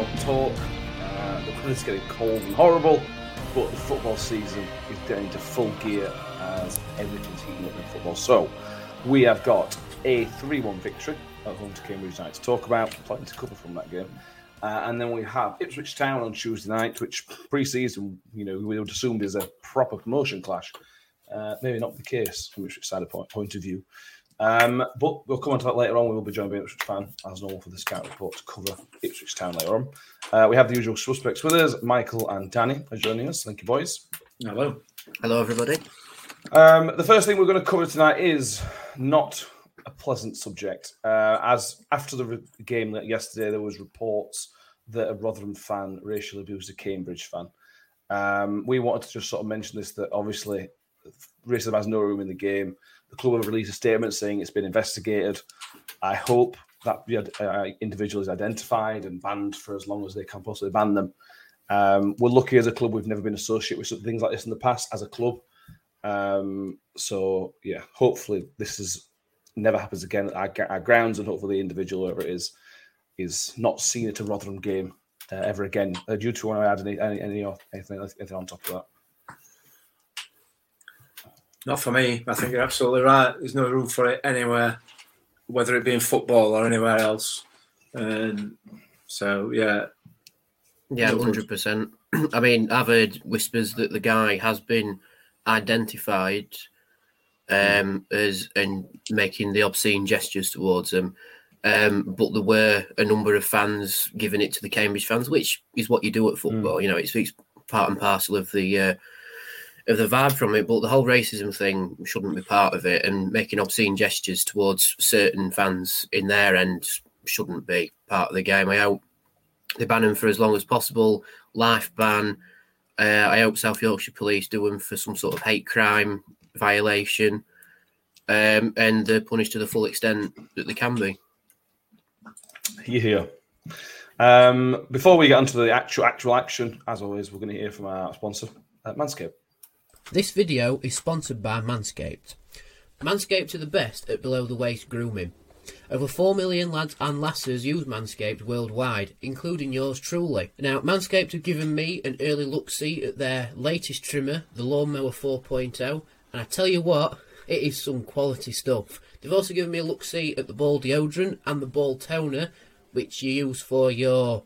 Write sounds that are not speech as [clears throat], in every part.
York Talk. Uh, the weather's getting cold and horrible, but the football season is getting into full gear as everything's heating up in football. So, we have got a 3 1 victory at home to Cambridge United to talk about, plenty to cover from that game. Uh, and then we have Ipswich Town on Tuesday night, which pre season, you know, we would assume is a proper promotion clash. Uh, maybe not the case from Ipswich side of point, point of view. Um, but we'll come on to that later on. We will be joined by Ipswich fan, as normal, for the scout report to cover Ipswich Town later on. Uh, we have the usual suspects with us. Michael and Danny are joining us. Thank you, boys. Hello. Hello, everybody. Um, the first thing we're going to cover tonight is not a pleasant subject. Uh, as after the re- game yesterday, there was reports that a Rotherham fan racially abused a Cambridge fan. Um, we wanted to just sort of mention this that obviously racism has no room in the game. The club have released a statement saying it's been investigated. I hope that the uh, individual is identified and banned for as long as they can possibly ban them. Um, we're lucky as a club; we've never been associated with things like this in the past as a club. Um, so yeah, hopefully this is never happens again at our, our grounds, and hopefully the individual, whoever it is, is not seen at a Rotherham game uh, ever again. Uh, do you two want to add any, any, any anything, anything on top of that? Not for me. I think you're absolutely right. There's no room for it anywhere, whether it be in football or anywhere else. And so, yeah. Yeah, hundred percent. [clears throat] I mean, I've heard whispers that the guy has been identified um, as and making the obscene gestures towards them. Um, but there were a number of fans giving it to the Cambridge fans, which is what you do at football. You know, it's, it's part and parcel of the uh, of the vibe from it. But the whole racism thing shouldn't be part of it, and making obscene gestures towards certain fans in their end shouldn't be part of the game. I hope they ban him for as long as possible. Life ban. Uh, I hope South Yorkshire Police do him for some sort of hate crime violation, um, and they're punished to the full extent that they can be. You hear. Um, before we get onto the actual actual action, as always, we're going to hear from our sponsor, uh, Manscaped. This video is sponsored by Manscaped. Manscaped are the best at below the waist grooming. Over 4 million lads and lasses use Manscaped worldwide, including yours truly. Now, Manscaped have given me an early look see at their latest trimmer, the Lawnmower 4.0, and I tell you what, it is some quality stuff. They've also given me a look see at the ball deodorant and the ball toner, which you use for your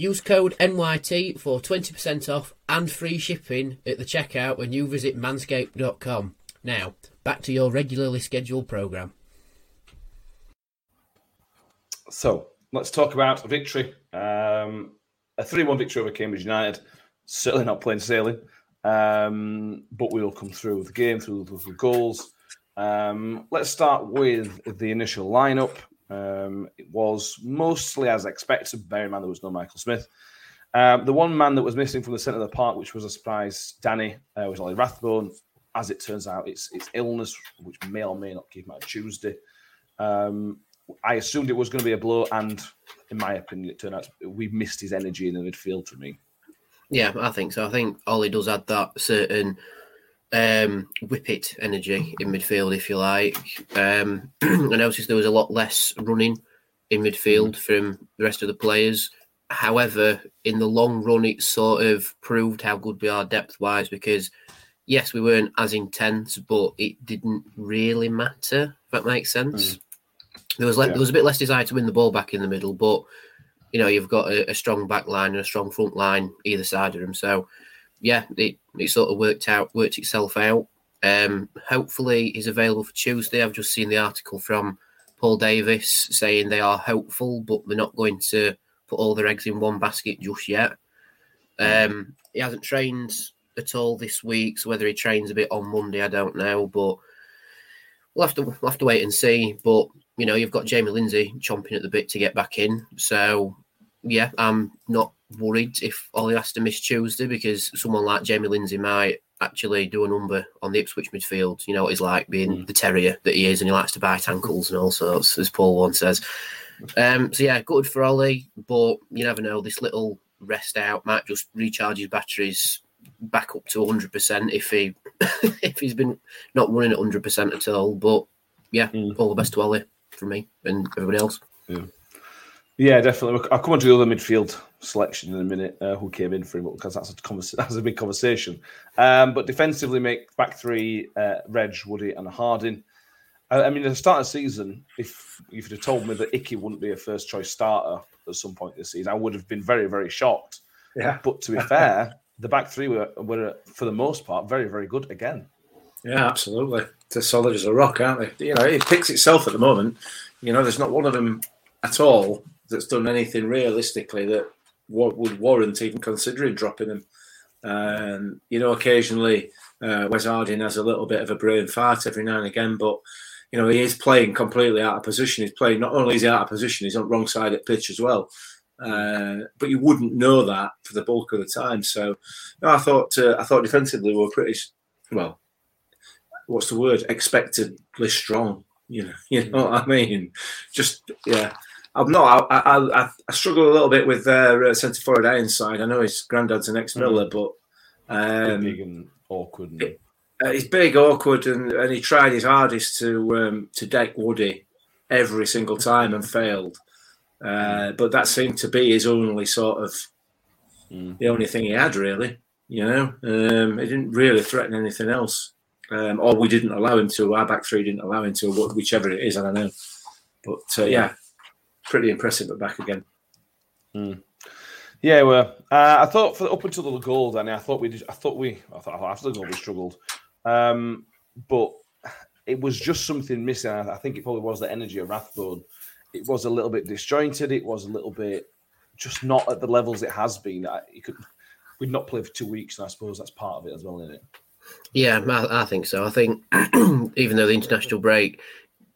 Use code NYT for 20% off and free shipping at the checkout when you visit manscaped.com. Now, back to your regularly scheduled programme. So let's talk about a victory. Um, a 3 1 victory over Cambridge United. Certainly not plain sailing, um, but we will come through the game, through the goals. Um, let's start with the initial lineup. Um, it was mostly as expected. Bear in mind there was no Michael Smith. Um, the one man that was missing from the centre of the park, which was a surprise, Danny, uh, was Ollie Rathbone. as it turns out, it's it's illness, which may or may not keep him out Tuesday. Um, I assumed it was going to be a blow, and in my opinion, it turned out we missed his energy in the midfield for me. Yeah, I think so. I think Ollie does add that certain um, whippet energy in midfield, if you like. Um, [clears throat] I noticed there was a lot less running in midfield from the rest of the players. However, in the long run, it sort of proved how good we are depth wise because, yes, we weren't as intense, but it didn't really matter, if that makes sense. There was le- Yeah. there was a bit less desire to win the ball back in the middle, but you know you've got a, a strong back line and a strong front line either side of them. So yeah, it, it sort of worked out, worked itself out. Um, hopefully he's available for Tuesday. I've just seen the article from Paul Davis saying they are hopeful, but they're not going to put all their eggs in one basket just yet. Um, he hasn't trained at all this week, so whether he trains a bit on Monday, I don't know. But we'll have to we'll have to wait and see. But you know, you've got Jamie Lindsay chomping at the bit to get back in. So yeah, I'm not worried if Ollie has to miss Tuesday because someone like Jamie Lindsay might actually do a number on the Ipswich midfield. You know what he's like being the terrier that he is, and he likes to bite ankles and all sorts, as Paul Warne says. Um, so yeah, good for Ollie, but you never know. This little rest out might just recharge his batteries back up to 100 percent if he [laughs] if he's been not running at 100 percent at all. But yeah, all the best to Ollie from me and everybody else. Yeah, definitely. I'll come on to the other midfield selection in a minute. Uh, who came in for him? Because that's a convers- [laughs] that's a big conversation. Um, but defensively, make back three: uh, Reg, Woody, and Harding. I, I mean, at the start of the season, if if you'd have told me that Icky wouldn't be a first choice starter at some point this season, I would have been very, very shocked. Yeah. But to be [laughs] fair, the back three were, were for the most part very, very good again. Yeah, absolutely. They're solid as a rock, aren't they? You know, it picks itself at the moment. You know, there's not one of them at all that's done anything realistically that wa- would warrant even considering dropping them. Um, you know, occasionally uh, Wes Harding has a little bit of a brain fart every now and again, but you know he is playing completely out of position. He's playing not only is he out of position, he's on wrong side of pitch as well. Uh, but you wouldn't know that for the bulk of the time. So, no, I thought uh, I thought defensively we were pretty well what's the word? Expectedly strong. You know, [laughs] you know what I mean. Just yeah. I'm not. I I, I, I struggle a little bit with their uh, centre forward Ironside. I know his granddad's an ex Miller, but um, big and awkward. And, uh, he's big, awkward, and, and he tried his hardest to um, to deck Woody every single time and failed. Uh, but that seemed to be his only sort of the only thing he had, really. You know, um, he didn't really threaten anything else, um, or we didn't allow him to. Our back three didn't allow him to, whichever it is. I don't know, but uh, yeah, pretty impressive but back again. Yeah, well, uh, I thought for up until the goal, Danny, I thought we did. I thought we. I thought after the goal we struggled, um, but it was just something missing. I, I think it probably was the energy of Rathbone. It was a little bit disjointed. It was a little bit just not at the levels it has been. I, you could, we'd not played for two weeks, and I suppose that's part of it as well, isn't it? Yeah, I, I think so. I think [clears throat] even though the international break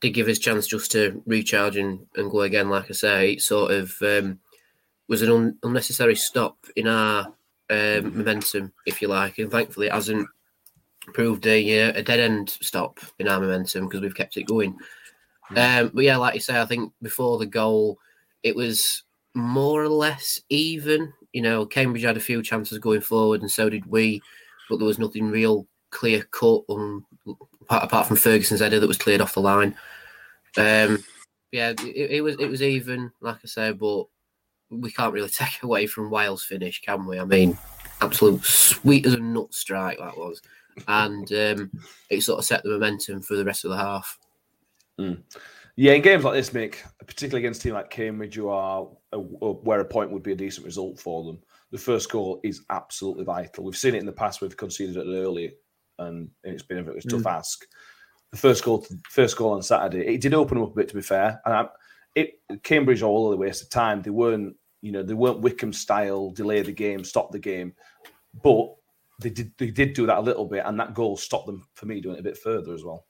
did give us chance just to recharge and, and go again, like I say, it sort of um, was an un- unnecessary stop in our um, momentum, if you like. And thankfully, it hasn't proved a, uh, a dead end stop in our momentum because we've kept it going. Um, but yeah, like you say, I think before the goal, it was more or less even. You know, Cambridge had a few chances going forward, and so did we, but there was nothing real clear cut apart, apart from Ferguson's header that was cleared off the line. Um, yeah, it, it was it was even, like I say, but we can't really [laughs] take away from Wiles' finish, can we? I mean, absolute sweet as a nut strike that was, and um, it sort of set the momentum for the rest of the half. Yeah, in games like this, Mick, particularly against a team like Cambridge, who are uh, where a point would be a decent result for them. The first goal is absolutely vital. We've seen it in the past. We've conceded it early, and it's been a of a tough Mm. ask. The first goal, first goal on Saturday, it did open them up a bit. To be fair, and I, it Cambridge are all the waste of time. They weren't, you know, they weren't Wycombe style delay the game, stop the game, but they did they did do that a little bit, and that goal stopped them for me doing it a bit further as well.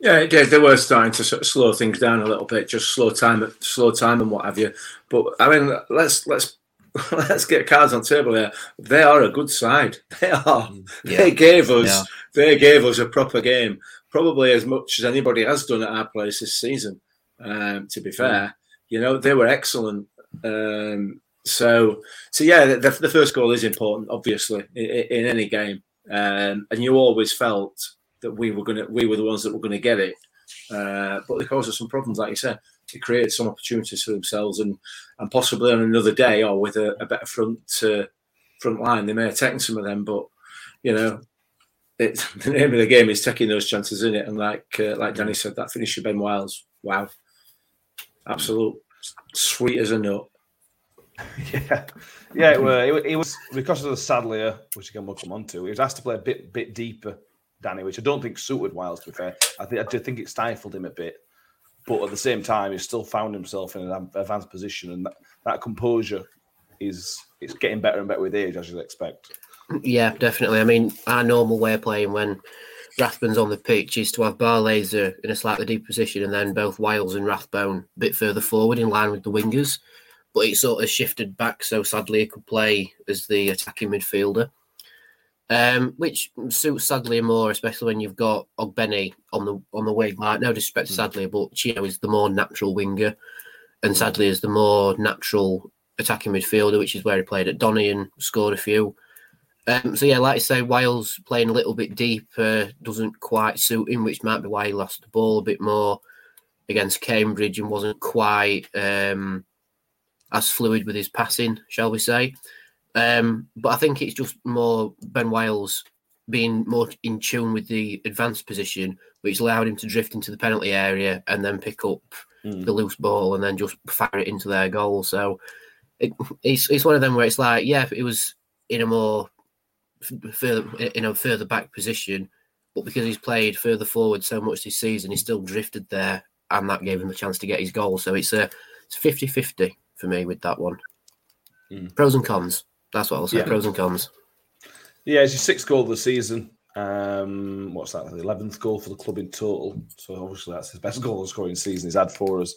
Yeah, it did. They were starting to sort of slow things down a little bit, just slow time, slow time, and what have you. But I mean, let's let's [laughs] let's get cards on table here. They are a good side. They are. Yeah. They gave us. Yeah. They gave us a proper game, probably as much as anybody has done at our place this season. Um, to be fair, you know they were excellent. Um, so, so yeah, the, the first goal is important, obviously, in, in any game. Um, and you always felt that we were going to, we were the ones that were going to get it. Uh, but they caused us some problems, like you said. They created some opportunities for themselves, and and possibly on another day or with a, a better front uh, front line, they may have taken some of them. But you know, it, [laughs] the name of the game is taking those chances in it. And like uh, like Danny said, that finish of Ben Wiles, wow, absolute sweet as a nut. [laughs] Yeah, yeah, it, it, it was because of the Sadlier, which again we'll come on to. He was asked to play a bit bit deeper, Danny, which I don't think suited Wiles. To be fair, I think I do think it stifled him a bit, but at the same time, he still found himself in an advanced position, and that, that composure is it's getting better and better with age, as you'd expect. Yeah, definitely. I mean, our normal way of playing when Rathbone's on the pitch is to have Barlaser in a slightly deep position and then both Wiles and Rathbone a bit further forward in line with the wingers. But it sort of shifted back so Sadlier he could play as the attacking midfielder. Um, which suits Sadlier more, especially when you've got Ogbene on the on the wing. Like no disrespect to Sadlier, but Chieo is the more natural winger, and Sadlier is the more natural attacking midfielder, which is where he played at Donny and scored a few. Um, so yeah, like I say, Wiles playing a little bit deeper doesn't quite suit him, which might be why he lost the ball a bit more against Cambridge and wasn't quite um, as fluid with his passing, shall we say? Um, but I think it's just more Ben Wiles being more in tune with the advanced position, which allowed him to drift into the penalty area and then pick up the loose ball and then just fire it into their goal. So it, it's it's one of them where it's like, yeah, it was in a more further in a further back position, but because he's played further forward so much this season, he still drifted there, and that gave him the chance to get his goal. So it's a it's 50-50 for me with that one. Pros and cons. That's what I'll say. Yeah. Pros and cons. Yeah, it's your sixth goal of the season. Um, what's that? The eleventh goal for the club in total. So obviously that's his best [laughs] goal scoring season he's had for us.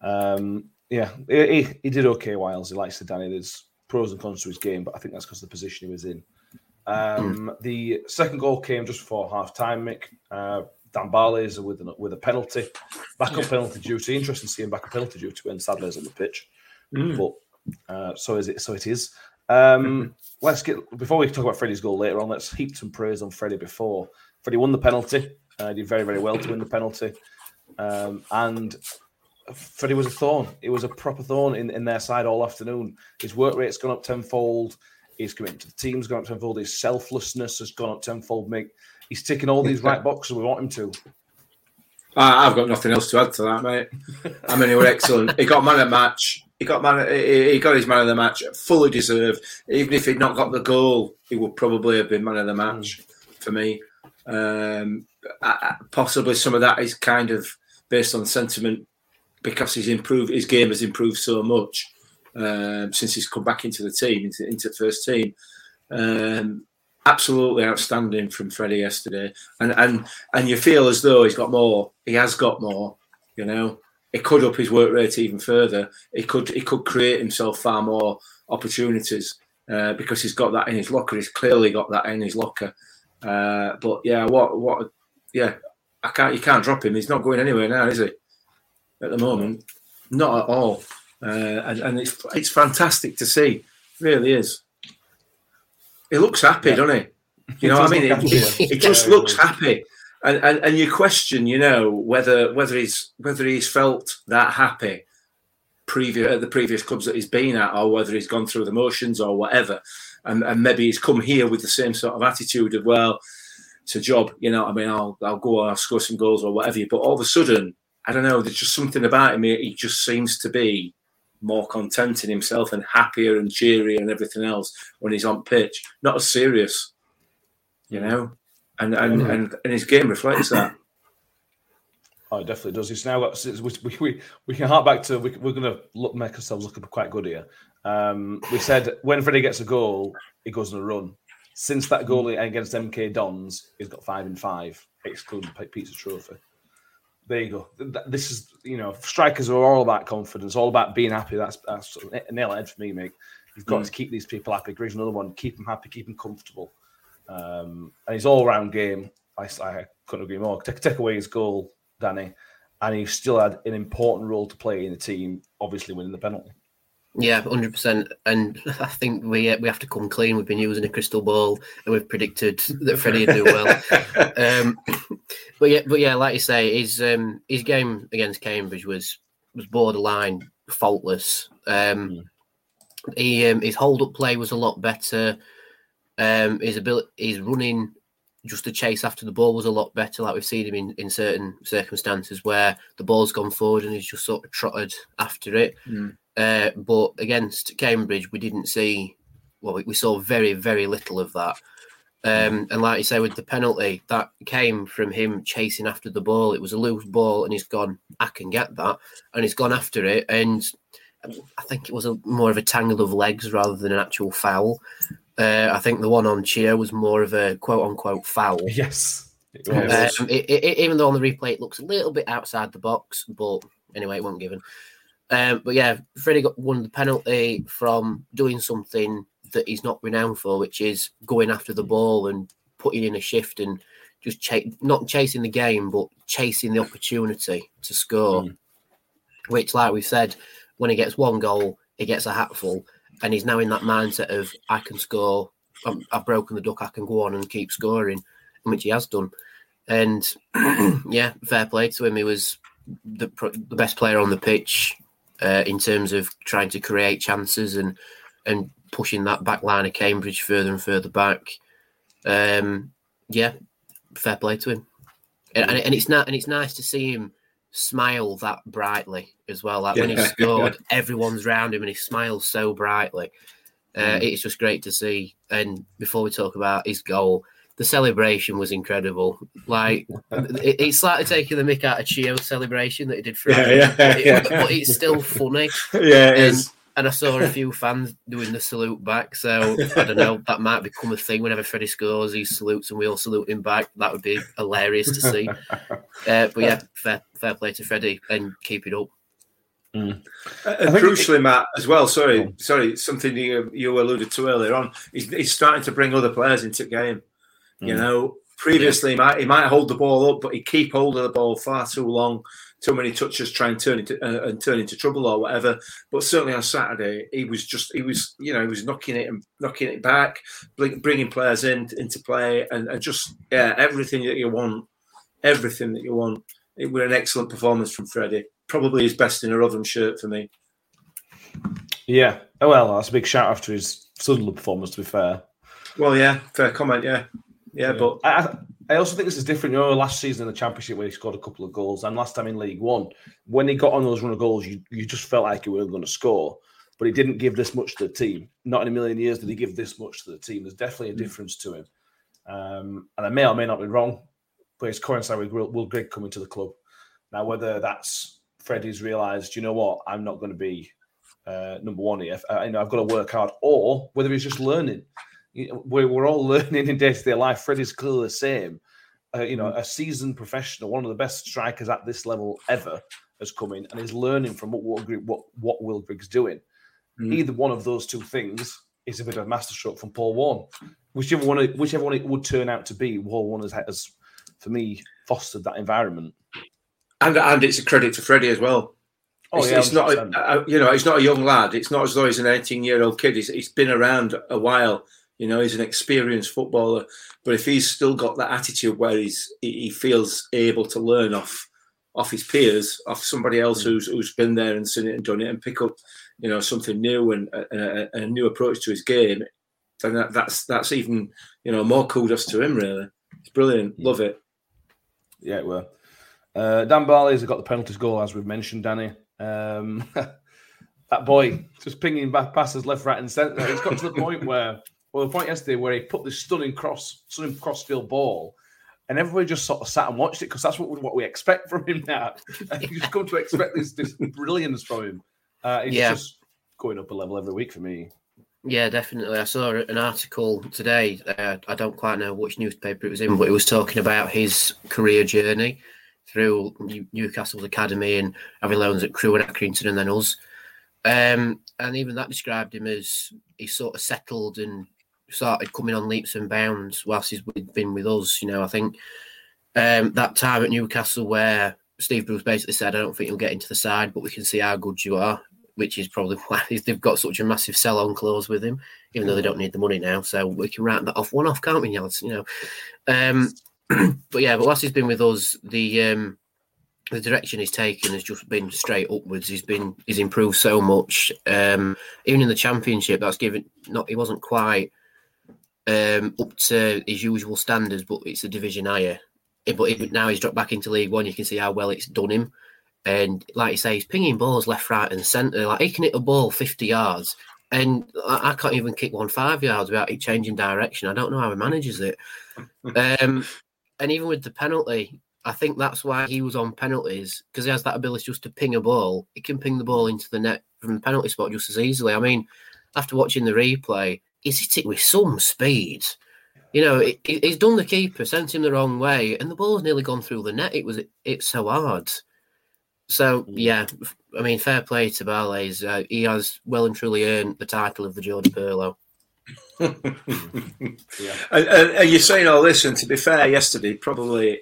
Um, yeah, he, he, he did okay. Wiles, he likes to Danny. There's pros and cons to his game, but I think that's because of the position he was in. Um, the second goal came just before half time. Mick uh, Dan Barlaser with an, with a penalty, back on penalty duty. Interesting to see him back on penalty duty when Sadlier's on the pitch, but uh, so is it. So it is. Um, [laughs] let's get before we talk about Freddie's goal later on. Let's heap some praise on Freddie before Freddie won the penalty. Uh, did very very well to win the penalty, um, and Freddie was a thorn. It was a proper thorn in, in their side all afternoon. His work rate's gone up tenfold. His commitment to the team's gone up tenfold. His selflessness has gone up tenfold. Mate, he's ticking all these right boxes we want him to. I've got nothing else to add to that, mate. I mean, he was excellent. He got man of the match. He got man. He he got his man of the match, fully deserved. Even if he'd not got the goal, he would probably have been man of the match for me. Um, I- I- possibly some of that is kind of based on sentiment because he's improved. His game has improved so much um, since he's come back into the team, into, into the first team. Um, absolutely outstanding from Freddie yesterday, and and and you feel as though he's got more. He has got more. You know, it could up his work rate even further. He could he could create himself far more opportunities uh, because he's got that in his locker. He's clearly got that in his locker. Uh, but yeah, what what? Yeah, I can't. You can't drop him. He's not going anywhere now, is he? At the moment, not at all. Uh, and, and it's it's fantastic to see. Really is. He looks happy, doesn't he? You know what I mean? look He, happy, just looks happy, and, and and you question, you know, whether whether he's whether he's felt that happy previous at the previous clubs that he's been at, or whether he's gone through the motions or whatever, and and maybe he's come here with the same sort of attitude of well, it's a job, you know. what I mean, I'll I'll go, I'll score some goals or whatever. But all of a sudden, I don't know. There's just something about him. He he just seems to be more content in himself and happier and cheerier and everything else when he's on pitch. Not as serious, you mm. know. And and mm. and, and his game reflects that. Oh, it definitely does. It's now got we, we, we, we can hark back to we, we're going to look make ourselves look quite good here. Um, we said when Freddie gets a goal, he goes on a run. Since that goal mm. against MK Dons, he's got five and five, excluding Pizza Trophy. There you go. Th- th- This is, you know, strikers are all about confidence, all about being happy. That's that's a nail head for me, mate. You've got Mm. to keep these people happy. Grigg's another one. Keep them happy, keep them comfortable. Um, and his all-round game, I, I couldn't agree more. Take, take away his goal, Danny, and he still had an important role to play in the team. Obviously, winning the penalty. Yeah, hundred percent. And I think we uh, we have to come clean. We've been using a crystal ball, and we've predicted that Freddie would do well. [laughs] um, but yeah, but yeah, like you say, his um, his game against Cambridge was was borderline faultless. Um, he um, his hold up play was a lot better. Um, his ability, his running, just to chase after the ball was a lot better. Like we've seen him in, in certain circumstances where the ball's gone forward and he's just sort of trotted after it. Mm. Uh, but against Cambridge, we didn't see. Well, we- we saw very, very little of that. Um, and like you say, with the penalty, that came from him chasing after the ball. It was a loose ball, and he's gone. I can get that, and he's gone after it. And I think it was a more of a tangle of legs rather than an actual foul. Uh, I think the one on Chia was more of a quote unquote foul. [laughs] Yes. It Um, was. it, it, even though on the replay it looks a little bit outside the box, but anyway, it wasn't given. Um, but yeah, Freddie got won the penalty from doing something that he's not renowned for, which is going after the ball and putting in a shift and just cha- not chasing the game, but chasing the opportunity to score. Which, like we've said, when he gets one goal, he gets a hatful, and he's now in that mindset of I can score. I'm, I've broken the duck. I can go on and keep scoring, which he has done. And [clears throat] yeah, fair play to him. He was the the best player on the pitch uh, in terms of trying to create chances and and pushing that back line of Cambridge further and further back. Um, yeah, fair play to him. And, and, and it's not and it's nice to see him smile that brightly as well. Like when he [laughs] scored, everyone's round him and he smiles so brightly. Uh, It's just great to see. And before we talk about his goal, the celebration was incredible. Like it, it's slightly taking the mick out of Chieo's celebration that he did for Yeah, him, yeah, but, it- yeah. but it's still funny. [laughs] Yeah, it and, is. and I saw a few fans doing the salute back. So I don't know, that might become a thing whenever Freddie scores, he salutes and we all salute him back. That would be hilarious to see. [laughs] Uh, but yeah, fair, fair play to Freddie and keep it up. And crucially, Matt, as well. Sorry, sorry. Something you you alluded to earlier on. He's, he's starting to bring other players into the game. You Mm. know, previously he might he might hold the ball up, but he keep hold of the ball far too long, too many touches, try and turn into uh, and turn into trouble or whatever. But certainly on Saturday, he was just he was you know he was knocking it and knocking it back, bringing players in into play, and, and just yeah everything that you want, everything that you want. It was an excellent performance from Freddie. Probably his best in a Rotherham shirt for me. Yeah. Oh, well, that's a big shout after his Sunderland performance, to be fair. Well, yeah, fair comment. Yeah, yeah, but I, I- I also think this is different. You know, last season in the Championship where he scored a couple of goals, and last time in League One, when he got on those run of goals, you, you just felt like he was going to score, but he didn't give this much to the team. Not in a million years did he give this much to the team. There's definitely a difference to him. Um, and I may or may not be wrong, but it's coincided with Will, Will Grigg coming to the club. Now, whether that's Freddie's realised, you know what, I'm not going to be uh, number one here. Uh, you know, I've got to work hard, or whether he's just learning. We're, we're all [laughs] learning in day to day life. Freddie's clearly the same. Uh, you know, a seasoned professional, one of the best strikers at this level ever, has come in and is learning from what what what Will Grigg's doing. Mm. Either one of those two things is a bit of a masterstroke from Paul Warne. Whichever one, it- whichever one it would turn out to be, Paul Warne has, has for me fostered that environment. and and it's a credit to Freddie as well. Oh, it's, yeah, it's not, a, a- you know, he's not a young lad. It's not as though he's an 18 year old kid. He's, he's been around a while. You know, he's an experienced footballer. But if he's still got that attitude where he's he, feels able to learn off off his peers, off somebody else who's who's been there and seen it and done it, and pick up, you know, something new and a, a, a new approach to his game, then that, that's that's even you know more kudos to him. Really, it's brilliant. Love it. Yeah, it were. Uh, Dan Barlaser got the penalties goal, as we've mentioned, Danny. Um, [laughs] that boy just pinging back passes left, right, and centre. It's got to the point where, well, the point yesterday where he put this stunning cross, stunning crossfield ball, and everybody just sort of sat and watched it because that's what we, what we expect from him now. [laughs] And you just come to expect this this brilliance from him. Uh, he's Yeah. just going up a level every week for me. Yeah, definitely. I saw an article today. Uh, I don't quite know which newspaper it was in, but it was talking about his career journey through New- Newcastle's academy and having loans at Crewe and Accrington and then us. Um, and even that described him as he sort of settled and started coming on leaps and bounds whilst he's been with us. You know, I think um, that time at Newcastle where Steve Bruce basically said, I don't think you'll get into the side, but we can see how good you are, which is probably [laughs] why they've got such a massive sell on clause with him, even though they don't need the money now. So we can write that off one off, can't we, Niels? You know. Um, [clears throat] but yeah, but whilst he's been with us, the um, the direction he's taken has just been straight upwards. He's been he's improved so much. Um, even in the championship, that's given not he wasn't quite um, up to his usual standards, but it's a division higher. Eh, But even now he's dropped back into League One. You can see how well it's done him. And like you say, he's pinging balls left, right, and centre. Like he can hit a ball fifty yards, and I, I can't even kick one five yards without it changing direction. I don't know how he manages it. [laughs] Um, and even with the penalty, I think that's why he was on penalties because he has that ability just to ping a ball. He can ping the ball into the net from the penalty spot just as easily. I mean, after watching the replay, he's hit it with some speed. You know, he- he- he's done the keeper, sent him the wrong way, and the ball's nearly gone through the net. It was it's so hard. So yeah, I mean, fair play to Barlaser. Uh, he has well and truly earned the title of the Jordan Pirlo. [laughs] Yeah. And, and, and you're saying all this, and to be fair, yesterday probably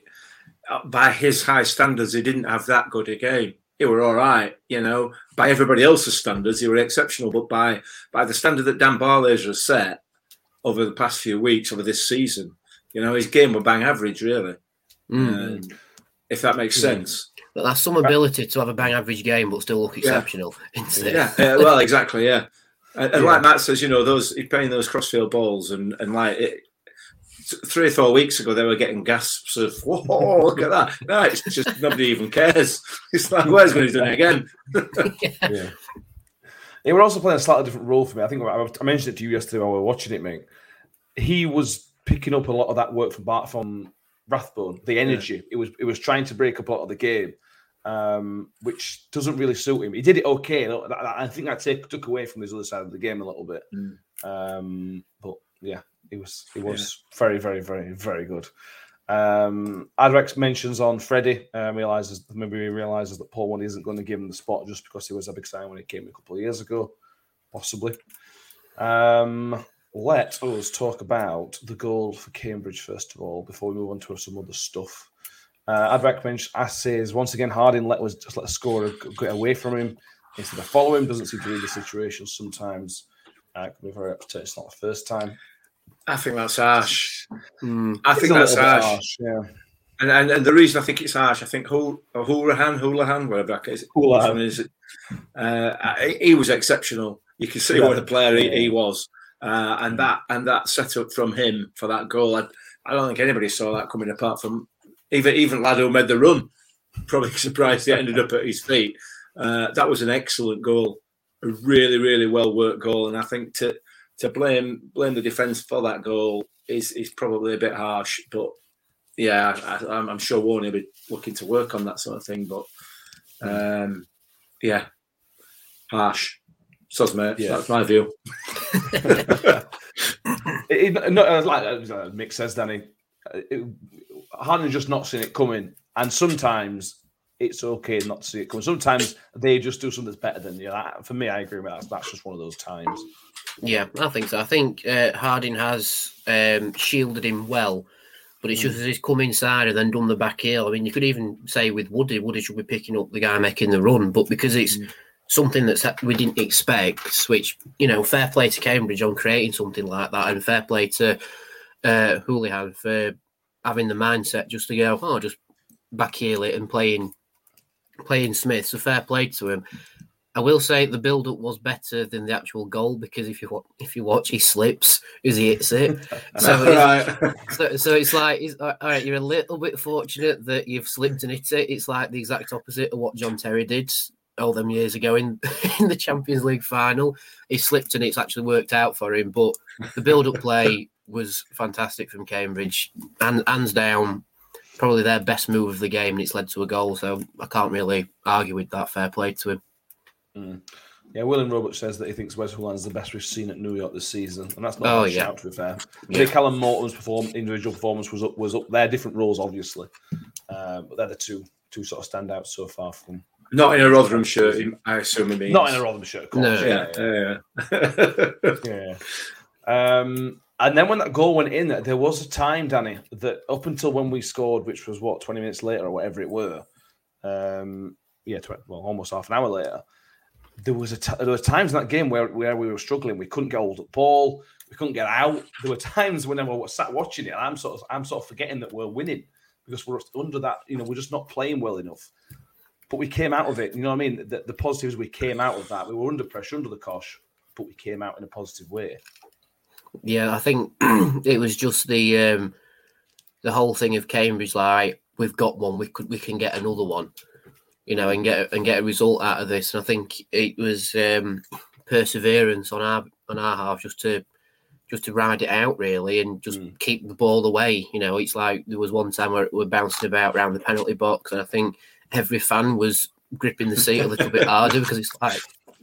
uh, by his high standards, he didn't have that good a game. He were all right, you know. By everybody else's standards, he were exceptional, but by by the standard that Dan Barlaser has set over the past few weeks, over this season, you know, his game were bang average, really. Mm. Um, if that makes sense. But that's some ability to have a bang average game but still look exceptional. [laughs] isn't it? Yeah, uh, well, exactly, yeah. [laughs] And, and Yeah. like Matt says, you know, those he's playing those crossfield balls, and and like it, th- three or four weeks ago, they were getting gasps of, "Whoa, look at that!" No, it's just [laughs] nobody even cares. It's like, where's going to do it again? [laughs] Yeah. He were also playing a slightly different role for me. I think I I mentioned it to you yesterday while we were watching it, mate. He was picking up a lot of that work from Bart from Rathbone, the energy. It was it was trying to break up a lot of the game, um, which doesn't really suit him. He did it okay. That- that- I think that take, took away from his other side of the game a little bit. Um, but yeah, he was he was very very very very good. Um, Adrex mentions on Freddie um, realizes maybe he realizes that Paul Warne isn't going to give him the spot just because he was a big sign when he came a couple of years ago, possibly. Um, let us talk about the goal for Cambridge first of all before we move on to some other stuff. Uh, Adrex mentions says once again Harding let us just let a scorer get away from him instead of follow him. Doesn't seem to read the situation sometimes. Uh, it can be very upset. It's not the first time. I think that's harsh. Mm. I It's think that's bit harsh. Yeah. And, and and the reason I think it's harsh, I think Hul, or Hoolahan, Hoolahan, whatever that is, Hoolahan. is? Uh, he was exceptional. You can see Yeah. what a player he, he was, uh, and that and that set up from him for that goal. I, I don't think anybody saw that coming apart from even even lad who made the run. Probably [laughs] surprised he ended up at his feet. Uh, that was an excellent goal, a really really well worked goal, and I think to to blame blame the defence for that goal is is probably a bit harsh, but yeah, I, I'm, I'm sure Warney will be looking to work on that sort of thing. But um, yeah, harsh. Soz mate. Yeah. That's my view. [laughs] It, it, no, uh, like uh, Mick says, Danny, uh, it, Harding just not seen it coming, and sometimes it's okay not to see it coming. Sometimes they just do something that's better than you. That, for me, I agree with that. That's just one of those times. Yeah, I think so. I think uh, Harding has um, shielded him well, but it's just as he's come inside and then done the back heel. I mean, you could even say with Woody, Woody should be picking up the guy making the run, but because it's something that's we didn't expect, which you know, fair play to Cambridge on creating something like that, and fair play to uh, Hoolahan for having the mindset just to go, oh, just back heel it and playing playing Smith. So fair play to him. I will say the build up was better than the actual goal because if you if you watch, he slips as he hits it. [laughs] So, it's, [laughs] so, so it's like, it's, all right, you're a little bit fortunate that you've slipped and hit it. It's like the exact opposite of what John Terry did all them years ago in, [laughs] in the Champions League final. He slipped and it's actually worked out for him. But the build up play was fantastic from Cambridge and hands down, probably their best move of the game, and it's led to a goal. So I can't really argue with that. Fair play to him. Yeah, William Roberts says that he thinks Wes Hoolahan's the best we've seen at New York this season, and that's not Oh, a bad yeah. shout to be fair. Yeah. Yeah. Callum Morton's perform- individual performance was up was up there, different roles obviously, uh, but they're the two two sort of standouts so far from. Not in a Rotherham shirt, I assume it means. Not in a Rotherham shirt, of course. No. Yeah, Yeah, yeah. yeah. [laughs] yeah. Um, and then when that goal went in, there was a time, Danny, that up until when we scored, which was what twenty minutes later or whatever it were, um, yeah, 20, well, almost half an hour later, there was a t- there were times in that game where where we were struggling. We couldn't get hold of the ball. We couldn't get out. There were times when I was sat watching it, and I'm sort of I'm sort of forgetting that we're winning because we're under that. You know, we're just not playing well enough. But we came out of it. You know what I mean? The, the positives we came out of that. We were under pressure, under the cosh, but we came out in a positive way. Yeah, I think [clears throat] it was just the um, the whole thing of Cambridge. Like we've got one, we could we can get another one, you know, and get and get a result out of this. And I think it was um, perseverance on our on our half just to just to ride it out really and just keep the ball away. You know, it's like there was one time where we're bouncing about around the penalty box, and I think every fan was gripping the seat a little bit harder because it's like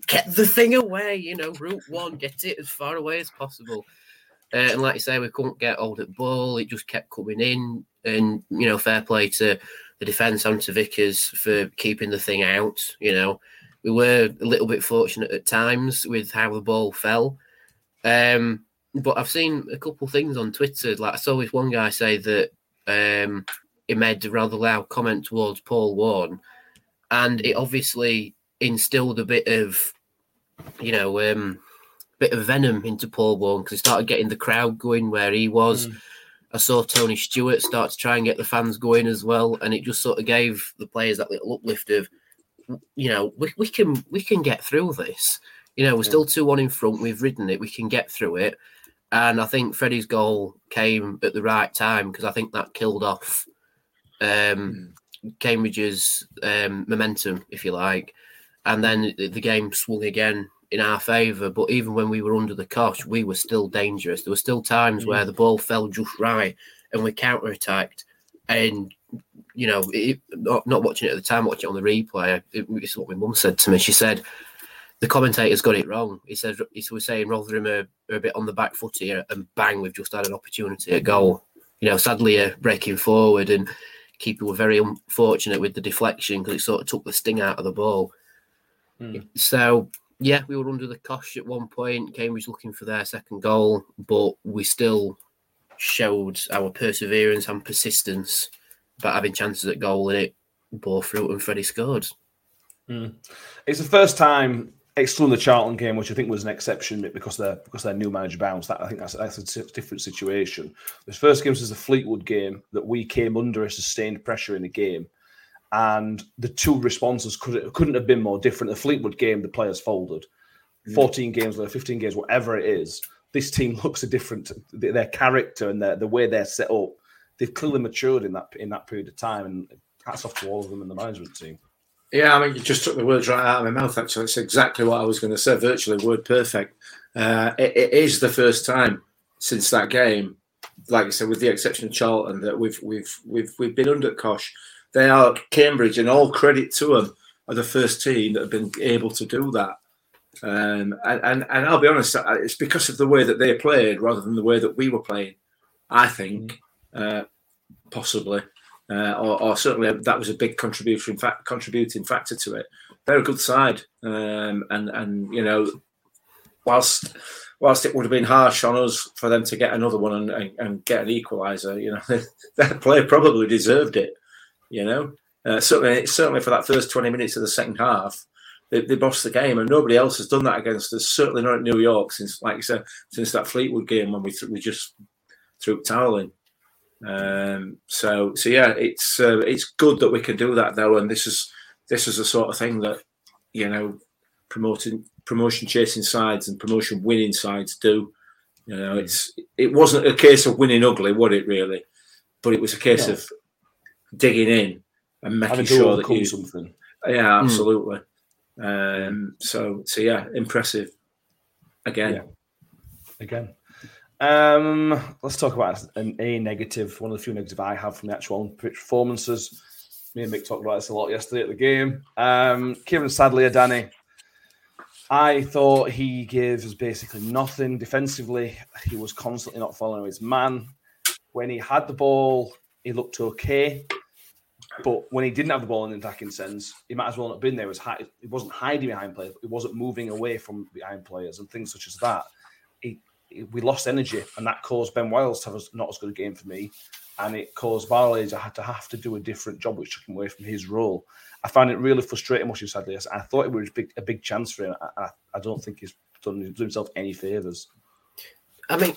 get the thing away, you know, route one, get it as far away as possible. Uh, and like you say, we couldn't get hold of the ball. It just kept coming in. And, you know, fair play to the defence and to Vickers for keeping the thing out. You know, we were a little bit fortunate at times with how the ball fell. Um, but I've seen a couple things on Twitter. Like I saw this one guy say that um, he made a rather loud comment towards Paul Warne. And it obviously instilled a bit of, you know, um, bit of venom into Paul Warne because he started getting the crowd going where he was. I saw Tony Stewart start to try and get the fans going as well, and it just sort of gave the players that little uplift of, you know, we, we can we can get through this. You know, we're still two one in front. We've ridden it. We can get through it. And I think Freddie's goal came at the right time because I think that killed off um, Cambridge's um, momentum, if you like. And then the the game swung again in our favour. But even when we were under the cosh, we were still dangerous. There were still times where the ball fell just right and we counter attacked. And, you know, it, not, not watching it at the time, watching it on the replay, it, it's what my mum said to me. She said, the commentator's got it wrong. He said, he was saying Rotherham are, are a bit on the back foot here, and bang, we've just had an opportunity at goal. You know, Sadlier, uh, breaking forward, and keeper were very unfortunate with the deflection because it sort of took the sting out of the ball. Hmm. So yeah, we were under the cosh at one point. Cambridge looking for their second goal, but we still showed our perseverance and persistence about having chances at goal, and it bore fruit. And Freddie scored. Hmm. It's the first time, excluding the Charlton game, which I think was an exception because their because their new manager bounced. That I think that's that's a different situation. This first game was the Fleetwood game that we came under a sustained pressure in the game, and the two responses could couldn't have been more different. The Fleetwood game, the players folded. Fourteen games later, fifteen games, whatever it is, this team [laughs] looks a different. Their character and their, the way they're set up, they've clearly matured in that in that period of time. And hats off to all of them in the management team. Yeah, I mean, you just took the words right out of my mouth. Actually, it's exactly what I was going to say. Virtually word perfect. Uh, it, it is the first time since that game, like I said, with the exception of Charlton, that we've we've we've we've been under Kosh. They are Cambridge, and all credit to them, are the first team that have been able to do that. Um, and, and and I'll be honest, it's because of the way that they played rather than the way that we were playing. I think, uh, possibly uh, or, or certainly that was a big contribution fact, contributing factor to it. They're a good side, um, and and you know, whilst whilst it would have been harsh on us for them to get another one and, and, and get an equaliser, you know, [laughs] that player probably deserved it. You know, uh, certainly certainly for that first twenty minutes of the second half. They, they bossed the game, and nobody else has done that against us. Certainly not at New York since, like you said, since that Fleetwood game when we th- we just threw towel in. Um, so so yeah, it's uh, it's good that we can do that though, and this is this is the sort of thing that you know promoting promotion chasing sides and promotion winning sides do. You know, it's it wasn't a case of winning ugly, was it really? But it was a case No. of digging in and making Having sure that overcome you, something. yeah, absolutely. Um, so so yeah, impressive again. Yeah. Again. Um, let's talk about an A negative. One of the few negatives I have from the actual on-pitch performances. Me and Mick talked about this a lot yesterday at the game. Um, Kieran Sadlier, Danny. I thought he gave us basically nothing defensively. He was constantly not following his man. When he had the ball, he looked okay. But when he didn't have the ball in the attacking sense, he might as well not have been there. It was hi- he wasn't hiding behind players. He wasn't moving away from behind players and things such as that. He, he- we lost energy, and that caused Ben Wiles to have not as good a game for me, and it caused Barley to have to have to do a different job, which took him away from his role. I found it really frustrating watching Sadlier. I thought it was a big, a big chance for him. I, I, I don't think he's done, himself any favors. I mean,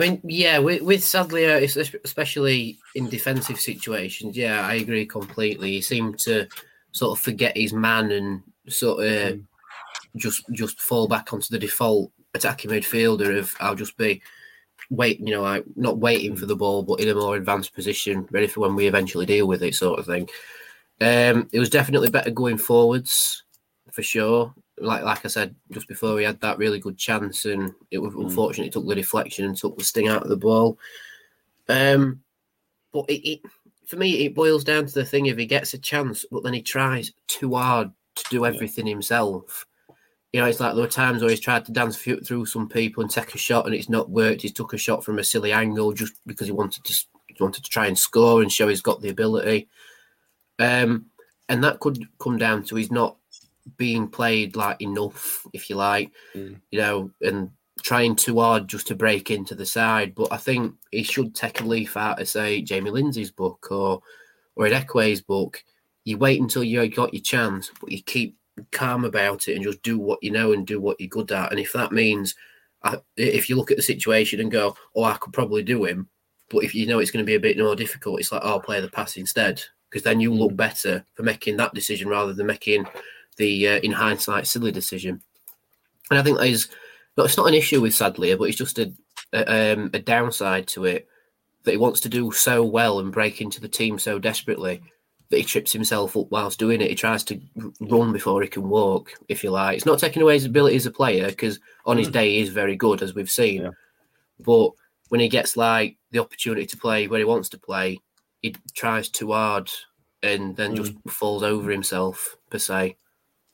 I mean, yeah, with, with Sadlier, uh, especially in defensive situations. Yeah, I agree completely. He seemed to sort of forget his man and sort of just just fall back onto the default attacking midfielder of I'll just be wait, you know, like not waiting for the ball, but in a more advanced position, ready for when we eventually deal with it, sort of thing. Um, it was definitely better going forwards for sure. Like like I said just before, he had that really good chance, and it was unfortunate he took the deflection and took the sting out of the ball. Um, but it, it for me, it boils down to the thing: if he gets a chance, but then he tries too hard to do everything himself. You know, it's like there were times where he's tried to dance few- through some people and take a shot, and it's not worked. He's took a shot from a silly angle just because he wanted to wanted to try and score and show he's got the ability. Um, and that could come down to he's not being played like enough, if you like, you know, and trying too hard just to break into the side. But I think he should take a leaf out of say Jamie Lindsay's book or or Ihiekwe's book. You wait until you got your chance, but you keep calm about it and just do what you know and do what you're good at. And if that means, uh, if you look at the situation and go, "Oh, I could probably do him," but if you know it's going to be a bit more difficult, it's like, "Oh, I'll play the pass instead," because then you look better for making that decision rather than making the, uh, in hindsight, silly decision. And I think that is, no, it's not an issue with Sadlier, but it's just a, a, um, a downside to it that he wants to do so well and break into the team so desperately that he trips himself up whilst doing it. He tries to run before he can walk, if you like. It's not taking away his ability as a player because on his day he is very good, as we've seen. But when he gets like the opportunity to play where he wants to play, he tries too hard and then just falls over himself per se.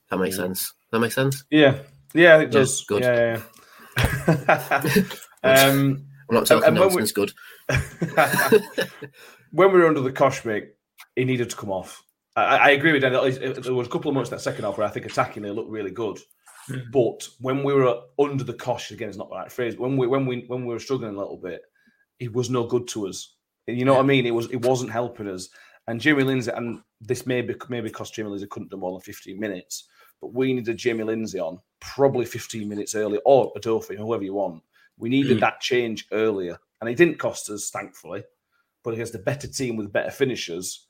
That makes sense. That makes sense. Yeah, yeah, it Yeah, does. good. Yeah, yeah. yeah. [laughs] um, I'm not talking and when we- nonsense. Good. [laughs] when we were under the cosh break, he needed to come off. I, I agree with Dan. There was a couple of months in that second half where I think attacking they looked really good. But when we were under the cosh, again, it's not the right phrase. When we when we when we were struggling a little bit, he was no good to us. You know what I mean? It was it wasn't helping us. And Jamie Lindsay, and this may be maybe because Jamie Lindsay couldn't do more than 15 minutes, but we needed Jamie Lindsay on probably 15 minutes early, or Odoffin, whoever you want. We needed Mm. that change earlier. And it didn't cost us, thankfully. But against a better team with better finishers,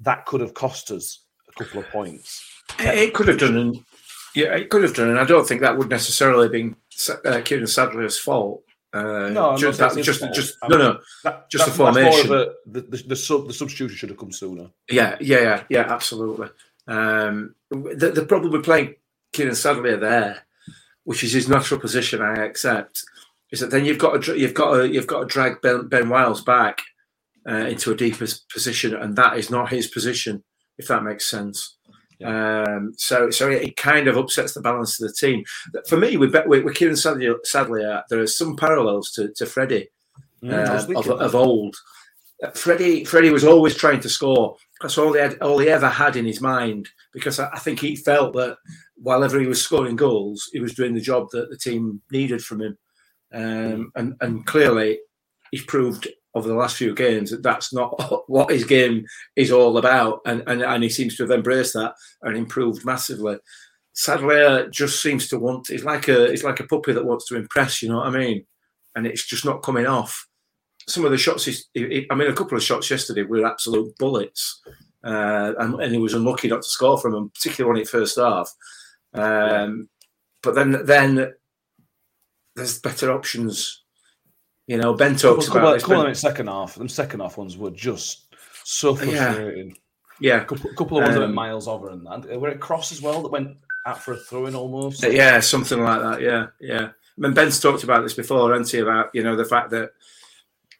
that could have cost us a couple of points. It, could have done, and yeah, it could have done, and I don't think that would necessarily have been uh, Kieran Sadlier's fault. Uh, No, just, that, just, fault. just I no, mean, no, That, just that- the that's more of formation. a- the, the, the, sub, the substitution should have come sooner. Yeah, yeah, yeah, yeah, absolutely. Um, the, the problem with playing Kieran Sadlier there, which is his natural position, I accept, is that then you've got to you've got to you've got to drag Ben, ben Wiles back uh, into a deeper position, and that is not his position, if that makes sense. Um, so, so it, it kind of upsets the balance of the team. For me, with, with, Kieran Sadlier, Sadlier, there are some parallels to, to Freddie Mm, um, of, of old. Uh, Freddie, Freddie was always trying to score. That's all he had, all he ever had in his mind. Because I, I think he felt that whilever he was scoring goals, he was doing the job that the team needed from him. Um, and and clearly, he's proved over the last few games that that's not [laughs] what his game is all about. And and, and he seems to have embraced that and improved massively. Sadlier just seems to want. He's like a he's like a puppy that wants to impress. You know what I mean? And it's just not coming off some of the shots, he, he- I mean, a couple of shots yesterday were absolute bullets, uh, and, and he was unlucky not to score from them, particularly when it first half. Um, But then, then there's better options. You know, Ben talks couple, about couple, couple second half. Them second half ones were just so frustrating. yeah, A couple, couple of ones that went Um, miles over and that. Were it cross as well that went out for a throw in almost? Yeah, something like that. Yeah, yeah. I mean, Ben's talked about this before, hasn't he? About you know the fact that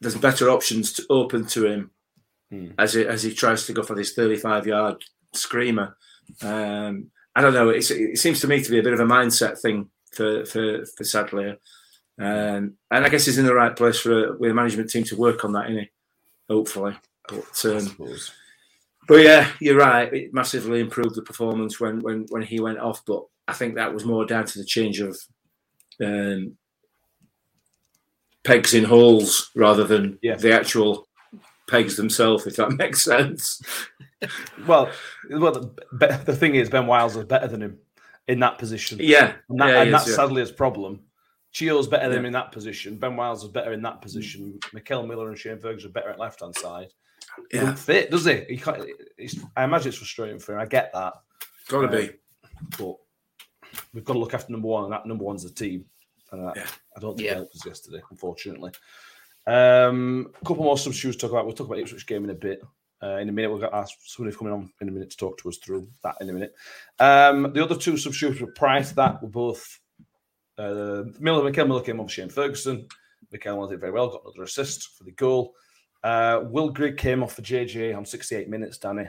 there's better options to open to him Hmm. as he as he tries to go for this 35 yard screamer. Um, I don't know. It's, it seems to me to be a bit of a mindset thing for for for Sadlier, um, and I guess he's in the right place for a, with a management team to work on that, isn't he? Hopefully, but um. But yeah, you're right. It massively improved the performance when when when he went off. But I think that was more down to the change of um, pegs in holes rather than Yeah. the actual pegs themselves. If that [laughs] makes sense. Well, well, the, the thing is, Ben Wiles is better than him in that position. Yeah, and, that, yeah, and is, that's yeah. sadly his problem. Chieo's better than Yeah. him in that position. Ben Wiles is better in that position. Mickel Miller and Shane Ferguson are better at left hand side. Yeah. don't fit, does he? he can't, it's, I imagine it's frustrating for him. I get that. Got to Uh, be. But we've got to look after number one, and that number one's the team. And I, Yeah. I don't think Yeah. it helped us yesterday, unfortunately. Um, a couple more substitutes to talk about. We'll talk about Ipswich game in a bit. Uh, in a minute, we've got asked somebody coming on in a minute to talk to us through that in a minute. Um, the other two substitutes were prior to that were both uh, Miller. Mickel Miller came off Shane Ferguson. Mickel did very well, got another assist for the goal. Uh, Will Grigg came off for JJ on 68 minutes, Danny.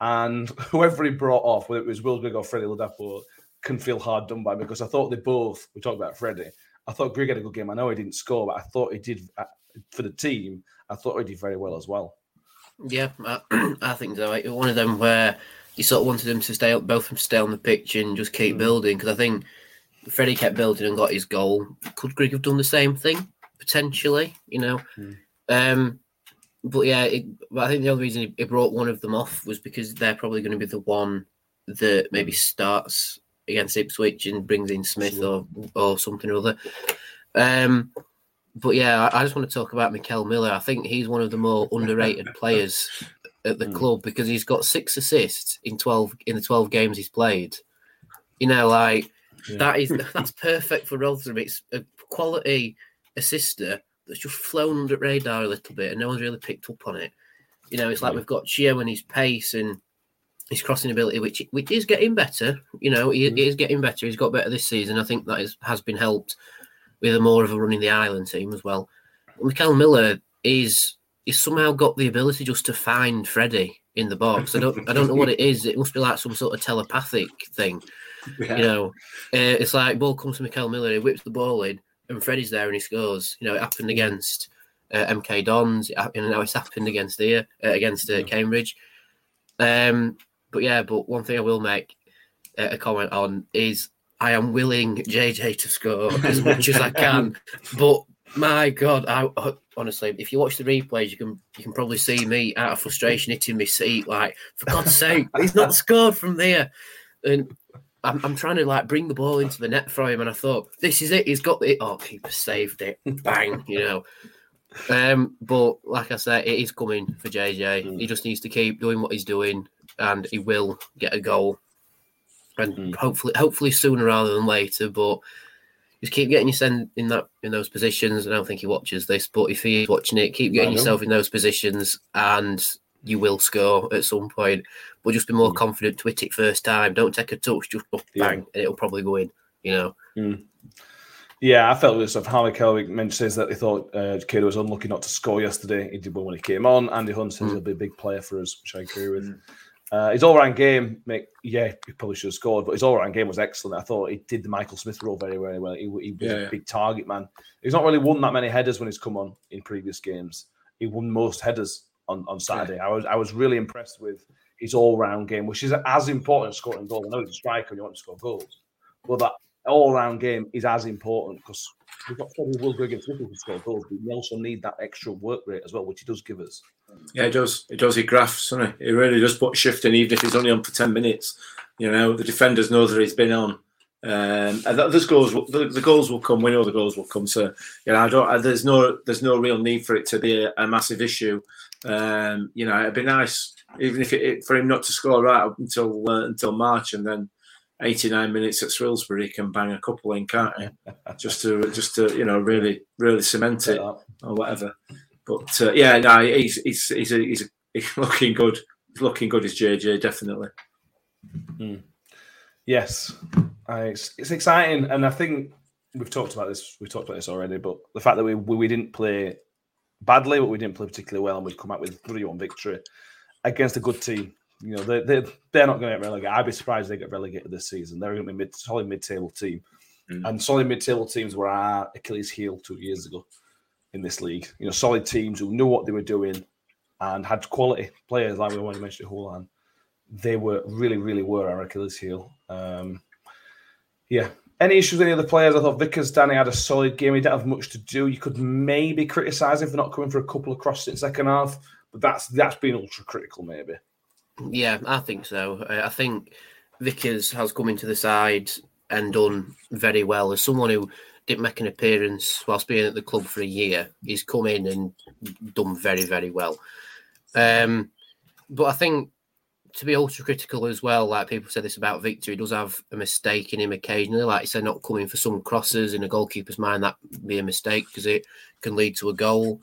And [laughs] whoever he brought off, whether it was Will Grigg or Freddie Ladapo, can feel hard done by because I thought they both, we talked about Freddie, I thought Grigg had a good game. I know he didn't score, but I thought he did uh, for the team. I thought he did very well as well. Yeah, I, [clears throat] I think so. One of them where you sort of wanted them to stay up, both of them to stay on the pitch and just keep building. Because I think Freddie kept building and got his goal. Could Grigg have done the same thing potentially? You know, um, but yeah, it, but I think the other reason he, he brought one of them off was because they're probably going to be the one that maybe starts against Ipswich and brings in Smith or or something or other. Um, but yeah, I, I just want to talk about Mickel Miller. I think he's one of the more underrated [laughs] players at the club because he's got six assists in twelve in the twelve games he's played. You know, like that is that's perfect for Rotherham. It's a quality assister that's just flown under radar a little bit, and no one's really picked up on it. You know, it's like we've got Chieo and his pace and his crossing ability, which which is getting better. You know, he, he mm-hmm. is getting better. He's got better this season. I think that is, has been helped with a more of a running the island team as well. Mickel Miller is he's somehow got the ability just to find Freddie in the box. I don't I don't know what it is. It must be like some sort of telepathic thing. [laughs] Yeah. You know, uh, it's like ball comes to Mickel Miller, he whips the ball in, and Freddie's there and he scores. You know, it happened against uh, MK Dons, it happened, and now it's happened against here uh, against uh, Cambridge. Um, but yeah, but one thing I will make uh, a comment on is I am willing JJ to score as [laughs] much as I can, but my God, I honestly, if you watch the replays, you can you can probably see me out of frustration hitting my seat, like for God's sake, [laughs] he's not scored from there, and I'm, I'm trying to like bring the ball into the net for him, and I thought this is it, he's got it. Oh, keeper saved it, bang, you know. Um, but like I said, it is coming for JJ. He just needs to keep doing what he's doing, and he will get a goal, and hopefully, hopefully sooner rather than later. But just keep getting yourself in that in those positions. I don't think he watches this, but if he is watching it, keep getting yourself in those positions, and you will score at some point. But just be more confident to hit it first time. Don't take a touch, just go Yeah. bang, and it'll probably go in. You know. Yeah, I felt this of Harley Kelvick mentioned says that they thought uh, was unlucky not to score yesterday. He did well when he came on. Andy Hunt says he'll be a big player for us, which I agree with. Uh, his all round game, mate, yeah, he probably should have scored, but his all round game was excellent. I thought he did the Michael Smith role very, very well. He, he was Yeah, a yeah. big target man. He's not really won that many headers when he's come on in previous games. He won most headers on, on Saturday. I was I was really impressed with his all round game, which is as important as scoring goals. I know he's a striker and you want to score goals, but that all round game is as important because we've got Freddie Will go against Smith who score goals, but we also need that extra work rate as well, which he does give us. Yeah, he does. It does. He grafts, doesn't he? He really does put shift in, even if he's only on for ten minutes. You know, the defenders know that he's been on, um, and those goals, the, the goals will come. We know the goals will come. So, you know, I don't. I, there's no, there's no real need for it to be a, a massive issue. Um, you know, it'd be nice, even if it, for him not to score right up until uh, until March, and then 89 minutes at Shrewsbury, he can bang a couple in, can't he? [laughs] just to, just to, you know, really, really cement it or whatever. But uh, yeah, no, he's he's he's a, he's, a, he's looking good. He's looking good as JJ, definitely. Yes, I, it's, it's exciting, and I think we've talked about this. We've talked about this already, but the fact that we we, we didn't play badly, but we didn't play particularly well, and we've come out with three one victory against a good team. You know, they they they're not going to get relegated. I'd be surprised they get relegated this season. They're going to be mid solid mid table team, mm. and solid mid table teams were our Achilles heel two years ago in this league. You know, solid teams who knew what they were doing and had quality players like we already mentioned Hoolahan. They were really, really were our Achilles heel. Um, yeah. Any issues with any other players? I thought Vickers, Danny had a solid game. He didn't have much to do. You could maybe criticise him for not coming for a couple of crosses in second half, but that's that's been ultra critical, maybe. Yeah, I think so. I think Vickers has come into the side and done very well. As someone who didn't make an appearance whilst being at the club for a year, he's come in and done very, very well. Um, but I think to be ultra critical as well, like people said this about Viktor, he does have a mistake in him occasionally. Like he said, not coming for some crosses in a goalkeeper's mind, that be a mistake because it can lead to a goal.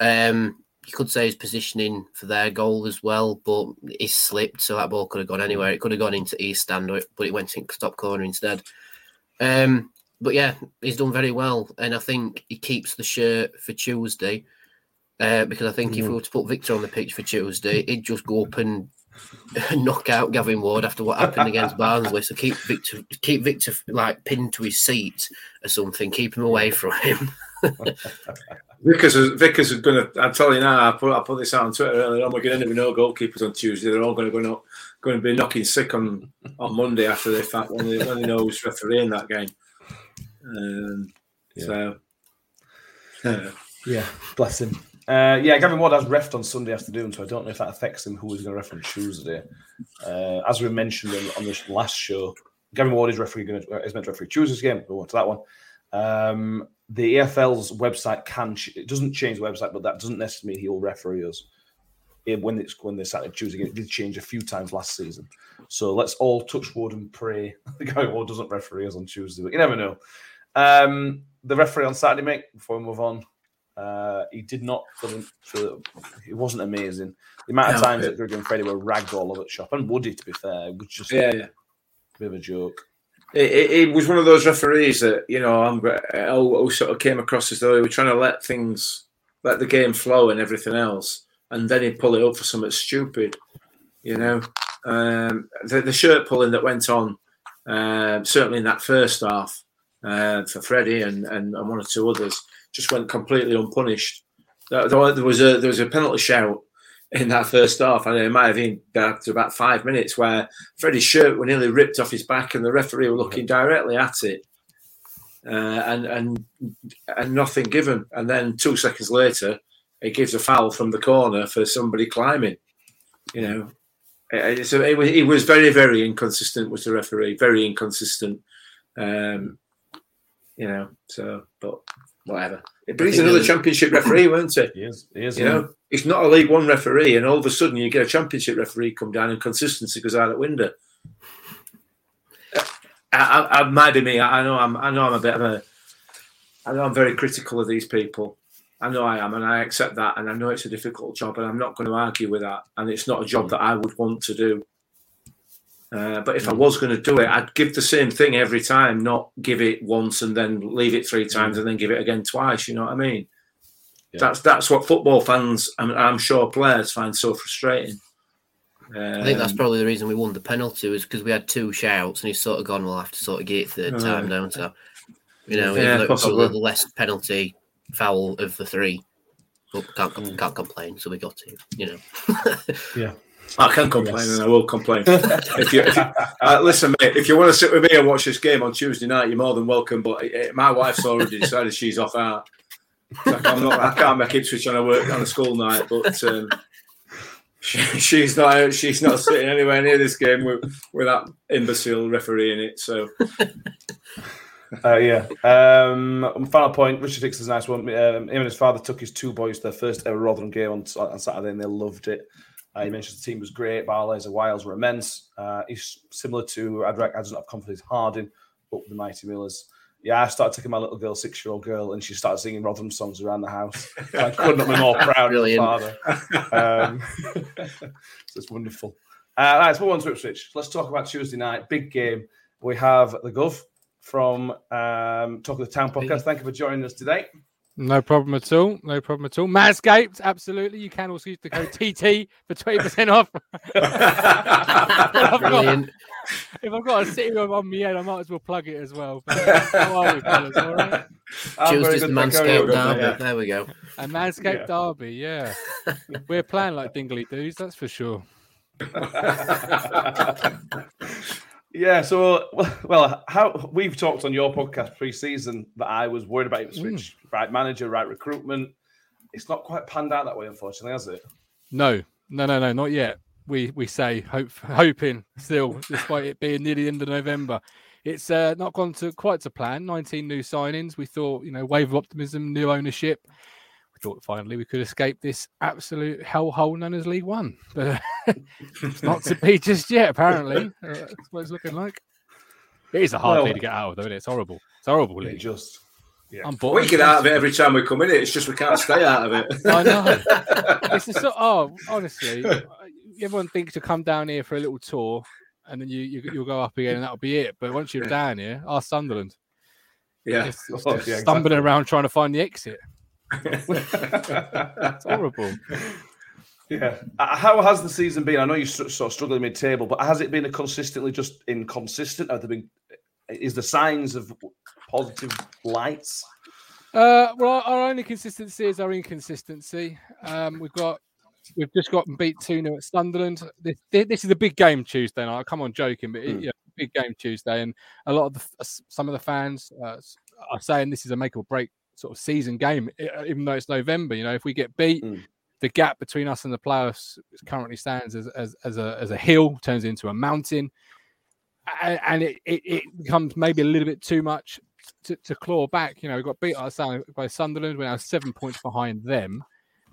Um, you could say his positioning for their goal as well, but he slipped, so that ball could have gone anywhere. It could have gone into East Stand, but it went in top corner instead. Um, but yeah, he's done very well, and I think he keeps the shirt for Tuesday. Uh, because I think mm. if we were to put Viktor on the pitch for Tuesday, he'd just go up and [laughs] knock out Gavin Ward after what happened against [laughs] Barnsley. So keep Viktor, keep Viktor like pinned to his seat or something. Keep him away from him. [laughs] Vickers is, Vickers is going to. I'm telling you now. I put I put this out on Twitter earlier on. We're going to have no goalkeepers on Tuesday. They're all going to go going to be knocking sick on on Monday after they fact when they, when they know who's refereeing that game. Um, yeah. So, yeah. yeah, bless him. Uh, yeah, Gavin Ward has refed on Sunday afternoon, so I don't know if that affects him who he's going to ref on Tuesday. Uh, as we mentioned on, on this last show, Gavin Ward is referee going to, is meant to referee Tuesday's game. We'll go to that one. Um, the EFL's website can it doesn't change the website, but that doesn't necessarily mean he'll referee us. When it's when they started choosing it, it did change a few times last season. So let's all touch wood and pray [laughs] the guy Ward doesn't referee us on Tuesday, but you never know. Um, the referee on Saturday, mate. Before we move on, uh, he did not for for it wasn't amazing. The amount of no, times that Grigg and Freddie were ragged all over the shop, and Woody, to be fair, it was just yeah, yeah. a bit of a joke. It, it, it, was one of those referees that you know I'm who sort of came across as though he was trying to let things, let the game flow and everything else, and then he'd pull it up for something stupid, you know. Um, the, the, shirt pulling that went on, uh, certainly in that first half, uh, for Freddie and, and, and one or two others just went completely unpunished. There was a there was a penalty shout in that first half, and it might have been after about five minutes where Freddie's shirt was nearly ripped off his back, and the referee were looking directly at it, uh, and and and nothing given. And then two seconds later, it gives a foul from the corner for somebody climbing. You know, so it, it was very very inconsistent with the referee, very inconsistent. Um, you know, so but whatever. But he's another championship referee, weren't he? He is. He is. You know, he's not a League One referee, and all of a sudden you get a championship referee come down, and consistency goes out the window. I, I, I might be me. I know I'm. I know I'm a bit of a. I know I'm very critical of these people. I know I am, and I accept that, and I know it's a difficult job, and I'm not going to argue with that. And it's not a job mm. that I would want to do. Uh, but if I was going to do it, I'd give the same thing every time, not give it once and then leave it three times and then give it again twice. You know what I mean? Yeah. That's that's what football fans, and I'm sure players find so frustrating. Um, I think that's um, probably the reason we won the penalty was because we had two shouts and he's sort of gone. We'll have to sort of get it third uh, time, don't so you know, yeah, probably the less penalty foul of the three, but can't can't complain. So we got to, you know. yeah. I can complain yes. and I will complain. [laughs] if you, if you uh, listen, mate, if you want to sit with me and watch this game on Tuesday night, you're more than welcome. But uh, my wife's already decided she's off out. Like I'm not, I can't make it Ipswich on a work on a school night, but um, she, she's not she's not sitting anywhere near this game with, with that imbecile referee in it. So. Uh, yeah. Um, final point. Richard Hicks is a nice one. Um, him and his father took his two boys to their first ever Rotherham game on, on Saturday, and they loved it. Uh, he mentions the team was great. Barlaser and Wiles were immense. Uh, he's similar to Adrak. I don't have confidence Harding, but the Mighty Millers. Yeah, I started taking my little girl, six year old girl, and she started singing Rotherham songs around the house. [laughs] I couldn't have been more proud of my father. Um, [laughs] so it's wonderful. Uh, right, let's move on to Ipswich. Let's talk about Tuesday night. Big game. We have the Gov from um, Talk of the Town podcast. Thank you for joining us today. No problem at all. No problem at all. Manscaped, absolutely. You can also use the code TT for 20% off. [laughs] I've, got, if I've got a city room on my head, I might as well plug it as well. But [laughs] how are we, fellas? All right. I'm very Tuesday's good, the thank you. Manscaped Yeah. Derby. There we go. A Manscaped Yeah. derby, yeah. [laughs] We're playing like Dingley dudes, that's for sure. Yeah, so [laughs] well, how we've talked on your podcast pre-season that I was worried about Ipswich, right manager, right recruitment. It's not quite panned out that way, unfortunately, has it? No, no, no, no, not yet. We we say hope, hoping still, despite it being near the end of November. It's uh, not gone to quite to plan. 19 new signings. We thought, you know, wave of optimism, new ownership. We thought finally we could escape this absolute hellhole known as League One, but uh, it's not to be just yet. Apparently, [laughs] uh, that's what it's looking like. It is a hard Well- league to get out of, though. Isn't it? It's horrible. It's horrible league. just yeah. I'm bored. We get out of it every time we come in. It's just we can't stay out of it. [laughs] I know. it's just so, oh, [laughs] honestly, everyone thinks to come down here for a little tour, and then you, you you'll go up again, and that'll be it. But once you're down here, our Sunderland, Yeah. it's, it's Oh, just yeah, stumbling exactly. around trying to find the exit. It's horrible. Yeah. Uh, How has the season been? I know you're sort of struggling mid-table, but has it been a consistently just inconsistent? Have there been? Is the signs of positive lights? Uh, well, our, only consistency is our inconsistency. Um, we've got we've just got beat two 0 at Sunderland. This, this is a big game Tuesday night. Come on, joking, but it, Mm. yeah, big game Tuesday, and a lot of the some of the fans uh, are saying this is a make or break sort of season game, e- even though it's November. You know, if we get beat. Mm. The gap between us and the playoffs currently stands as, as, as a as a hill turns into a mountain, and, and it, it, it becomes maybe a little bit too much to, to claw back. You know, we got beat by Sunderland. We're now seven points behind them.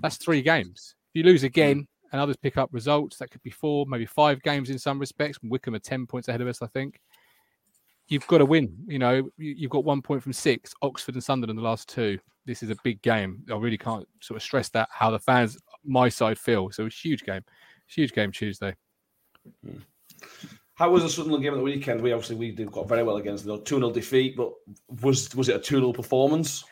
That's three games. If you lose again and others pick up results, that could be four, maybe five games in some respects. Wycombe are 10 points ahead of us, I think. You've got to win. You know, you- you've got one point from six, Oxford and Sunderland, the last two. This is a big game. I really can't sort of stress that how the fans, my side, feel. So it's a huge game. Huge game Tuesday. How was the Sunderland game at the weekend? We obviously we did got very well against them. Two 0 defeat, but was was it a two 0 performance?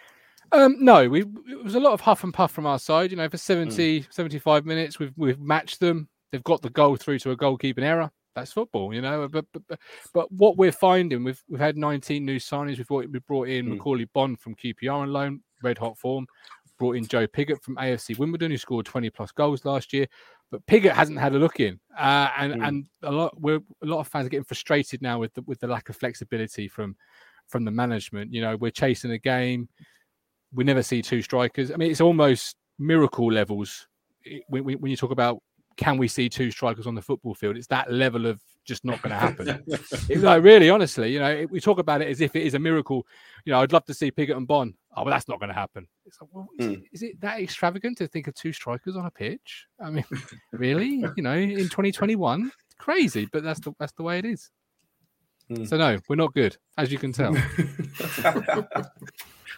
Um, no, we it was a lot of huff and puff from our side. You know, for 70, 75 minutes, we've we've matched them. They've got the goal through to a goalkeeping error. That's football, you know. But but, but, but what we're finding, we've we've had 19 new signings. We've brought, we brought in Mm. Macauley Bonne from QPR on loan, red hot form. Brought in Joe Pigott from AFC Wimbledon, who scored 20 plus goals last year. But Pigott hasn't had a look in, uh, and Mm. and a lot we're a lot of fans are getting frustrated now with the with the lack of flexibility from from the management. You know, we're chasing a game we never see two strikers. I mean, it's almost miracle levels when when you talk about can we see two strikers on the football field? It's that level of just not going to happen. [laughs] It- like really, honestly, you know, it- we talk about it as if it is a miracle. You know, I'd love to see Pigott and Bonne. Oh, but that's not going to happen. It's like, well, is, it, is it that extravagant to think of two strikers on a pitch? I mean, [laughs] really? You know, in 2021, crazy, but that's the that's the way it is. Mm. So no, we're not good, as you can tell. [laughs]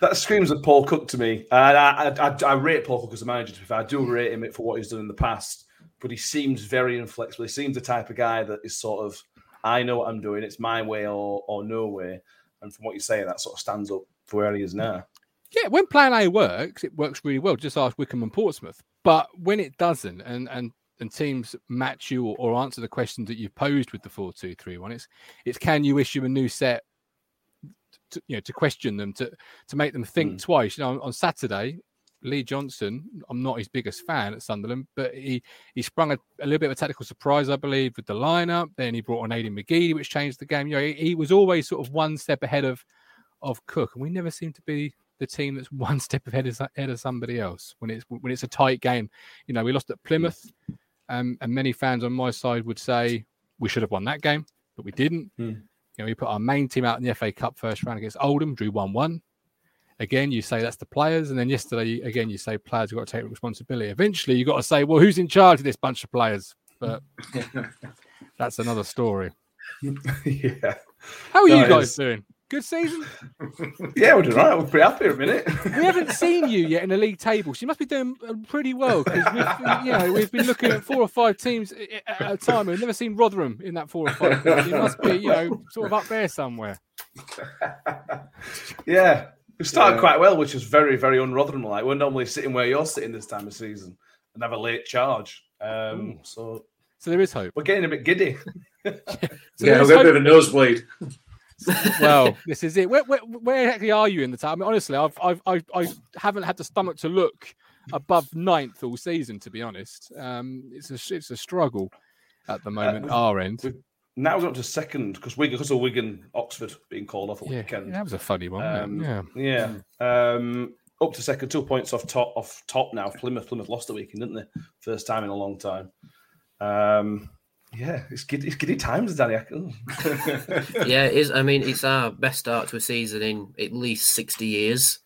That screams at Paul Cook to me. And I, I, I, I rate Paul Cook as a manager. To be fair, I do rate him for what he's done in the past. But he seems very inflexible. He seems the type of guy that is sort of, I know what I'm doing. It's my way or or no way. And from what you're saying, that sort of stands up for where he is now. Yeah, when Plan A works, it works really well. Just ask Wycombe and Portsmouth. But when it doesn't, and and and teams match you or, or answer the questions that you've posed with the four two three one, it's it's can you issue a new set, to, you know, to question them, to to make them think hmm. twice. You know, on, on Saturday, Lee Johnson, I'm not his biggest fan at Sunderland, but he he sprung a, a little bit of a tactical surprise, I believe, with the lineup. Then he brought on Aiden McGeady, which changed the game. You know, he, he was always sort of one step ahead of of Cook, and we never seem to be the team that's [laughs] one step ahead of, ahead of somebody else when it's when it's a tight game. You know, we lost at Plymouth, um, and many fans on my side would say we should have won that game, but we didn't. Hmm. You know, we put our main team out in the FA Cup first round against Oldham, drew one-one. Again, you say that's the players, and then yesterday again you say players have got to take responsibility. Eventually, you've got to say, well, who's in charge of this bunch of players? But [laughs] that's another story. yeah. How are No, you guys is. doing? Good season. [laughs] Yeah, we're doing all right. We're pretty happy at a minute. we haven't seen you yet in the league table, so you must be doing uh, pretty well because we've, you know, we've been looking at four or five teams at a time. We've never seen Rotherham in that four or five. Teams. You must be, you know, sort of up there somewhere. [laughs] Yeah. We started Yeah. quite well, which is very, very un-Rotherham like. We're normally sitting where you're sitting this time of season and have a late charge. Um, so So there is hope. we're getting a bit giddy. [laughs] [laughs] So yeah, let's we've got a bit of a nosebleed. well, [laughs] this is it. Where, where, where exactly are you in the time? I mean, honestly, I've, I've, I, I haven't had the stomach to look above ninth all season. To be honest, um, it's a it's a struggle at the moment. we've- our end. we've- Now we're up to second because Wigan, because of Wigan, Oxford being called off at Yeah, weekend. that was a funny one. wasn't Um, it? yeah. Um, up to second, two points off top. Off top now. Plymouth, Plymouth lost the weekend, didn't they? First time in a long time. Um, yeah, it's giddy, it's giddy times, Danny. [laughs] Yeah, it is. I mean, it's our best start to a season in at least sixty years.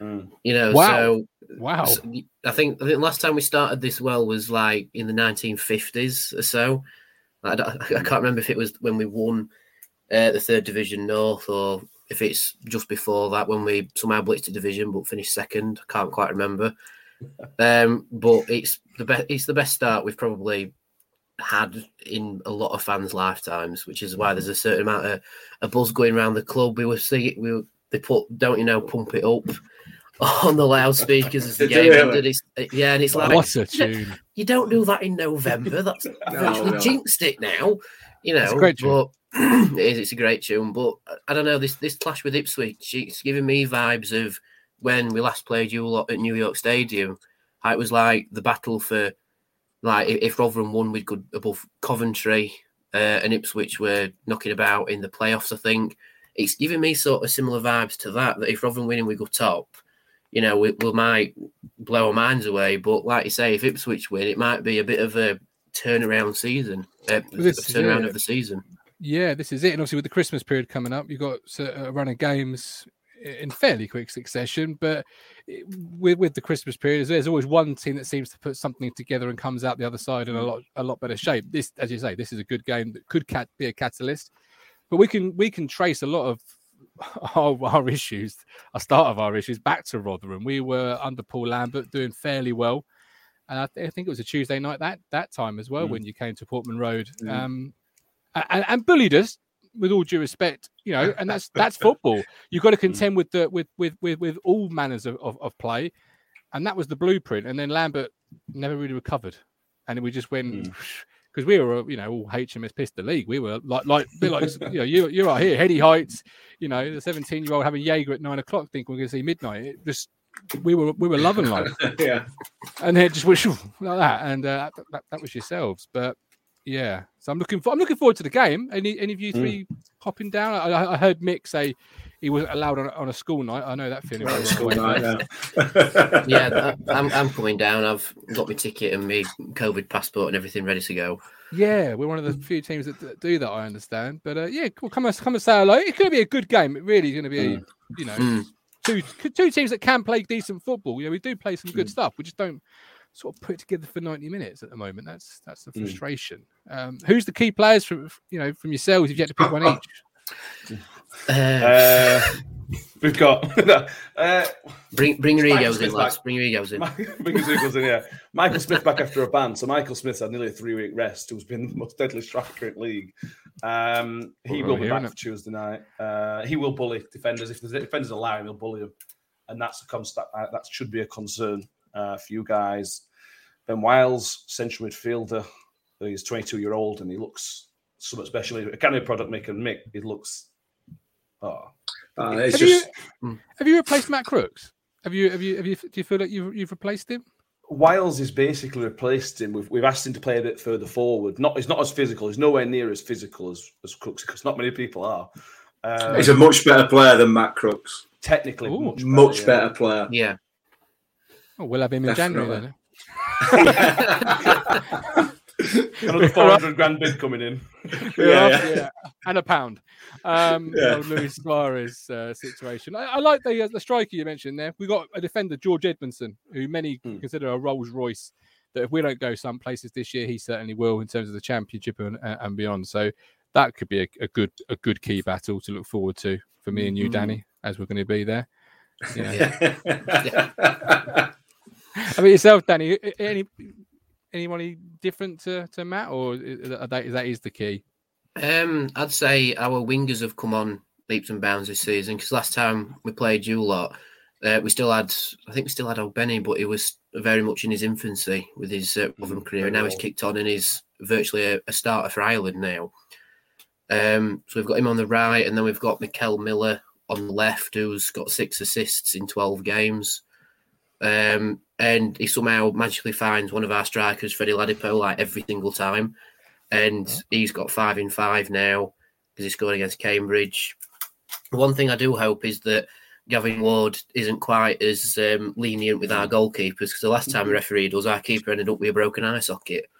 Mm. You know, Wow. so Wow. so I think I think last time we started this well was like in the 1950s or so. I, I can't remember if it was when we won uh, the third division north or if it's just before that when we somehow blitzed a division but finished second. I can't quite remember. [laughs] Um, but it's the best. It's the best start we've probably had in a lot of fans' lifetimes, which is why there's a certain amount of a buzz going around the club. We were seeing we were, they put don't you know pump it up on the loudspeakers as [laughs] the game really? ended. It's, yeah, and it's like what a tune! you don't do that in November. That's [laughs] virtually no. jinxed it now. You know, It's a great tune. but [clears throat] it is. It's a great tune, but I don't know this this clash with Ipswich. It's giving me vibes of when we last played you lot at New York Stadium. It was like the battle for like if- if Rotherham won, we'd go above Coventry, uh, and Ipswich were knocking about in the playoffs. I think it's giving me sort of similar vibes to that. That if Rotherham winning, we go top. You know, we, we might blow our minds away, but like you say, if Ipswich win, it might be a bit of a turnaround season, uh, This a turnaround it. of the season. Yeah, this is it. And obviously, with the Christmas period coming up, you've got a run of games in fairly quick succession. But with with the Christmas period, there's always one team that seems to put something together and comes out the other side in a lot a lot better shape. This, as you say, this is a good game that could cat, be a catalyst. But we can we can trace a lot of [laughs] our, our issues, a start of our issues, back to Rotherham. We were under Paul Lambert doing fairly well. And I, th- I think it was a Tuesday night that that time as well Mm. when you came to Portman Road Mm. um, and, and bullied us. With all due respect, you know, and that's that's [laughs] football. You've got to contend with the with with with, with all manners of, of, of play, and that was the blueprint. And then Lambert never really recovered, and we just went because we were, you know, all HMS pissed the league. We were like, like, like, [laughs] you know, you you are here, heady heights, you know, the seventeen year old having Jaeger at nine o'clock, thinking we're going to see midnight. It just we were we were loving life, [laughs] yeah. and then just went [laughs] like that, and uh, that, that, was yourselves. But yeah, so I'm looking for I'm looking forward to the game. Any any of you three popping down? I, I heard Mick say he wasn't allowed on, a- on a school night. I know that [laughs] feeling. very well. School night, [laughs] yeah. yeah, I- I'm, I'm coming down. I've got my ticket and my COVID passport and everything ready to go. Yeah, we're one of the few teams that, that do that. I understand, but uh, yeah, cool. Come and come and say hello. It's going to be a good game. It really is going to be, you know, Mm. two two teams that can play decent football. You know, we do play some good stuff. We just don't sort of put it together for ninety minutes at the moment. That's that's the frustration. Um, who's the key players from you know from yourselves? If you had to pick one [laughs] each, Uh, Uh, we've got [laughs] uh, bring bring your Michael egos in, Smith lads. back. Bring your egos in. Bring his equals in, yeah. Michael Smith back after a ban. So Michael Smith had nearly a three week rest, who's been the most deadly striker in league. Um, he Well, will be back it. for Tuesday night. Uh, he will bully defenders. If the defenders allow him, he'll bully them. And that's a constant, uh, that should be a concern uh, for you guys. Ben Wiles, central midfielder. He's 22 year old and he looks somewhat special. A kind of product maker, Mick. He looks, oh, Uh, it's have just you have you replaced Matt Crooks? Have you have you have you do you feel like you've you've replaced him? Wiles is basically replaced him. We've, we've asked him to play a bit further forward. Not he's not as physical. He's nowhere near as physical as, as Crooks because not many people are. Uh, he's a much better player than Matt Crooks. technically Ooh, much better. Much yeah. better player. Yeah. Oh, we'll have him in January then. [laughs] Another four hundred grand bid coming in. [laughs] Yeah, Yeah, yeah. and a pound. Um, [laughs] Yeah. old Luis Suarez uh, situation. I, I like the uh, the striker you mentioned there. We got a defender, George Edmundson, who many Hmm. consider a Rolls Royce. That if we don't go some places this year, he certainly will in terms of the championship and, uh, and beyond. So that could be a, a good a good key battle to look forward to for me and you, Mhm. Danny, as we're going to be there. [laughs] Yeah. yeah. I mean yourself, Danny. Any anybody different to, to Matt, or is that, that is the key? Um, I'd say our wingers have come on leaps and bounds this season because last time we played you lot, uh, we still had, I think we still had Ogbene, but he was very much in his infancy with his uh, Rotherham career. very Now he's kicked on and he's virtually a, a starter for Ireland now. Um, so we've got him on the right, and then we've got Mickel Miller on the left, who's got six assists in 12 games. Um, and he somehow magically finds one of our strikers, Freddie Ladapo, like every single time. And he's got five in five now because he scored against Cambridge. One thing I do hope is that Gavin Ward isn't quite as um, lenient with our goalkeepers because the last time the referee does, our keeper ended up with a broken eye socket. [laughs]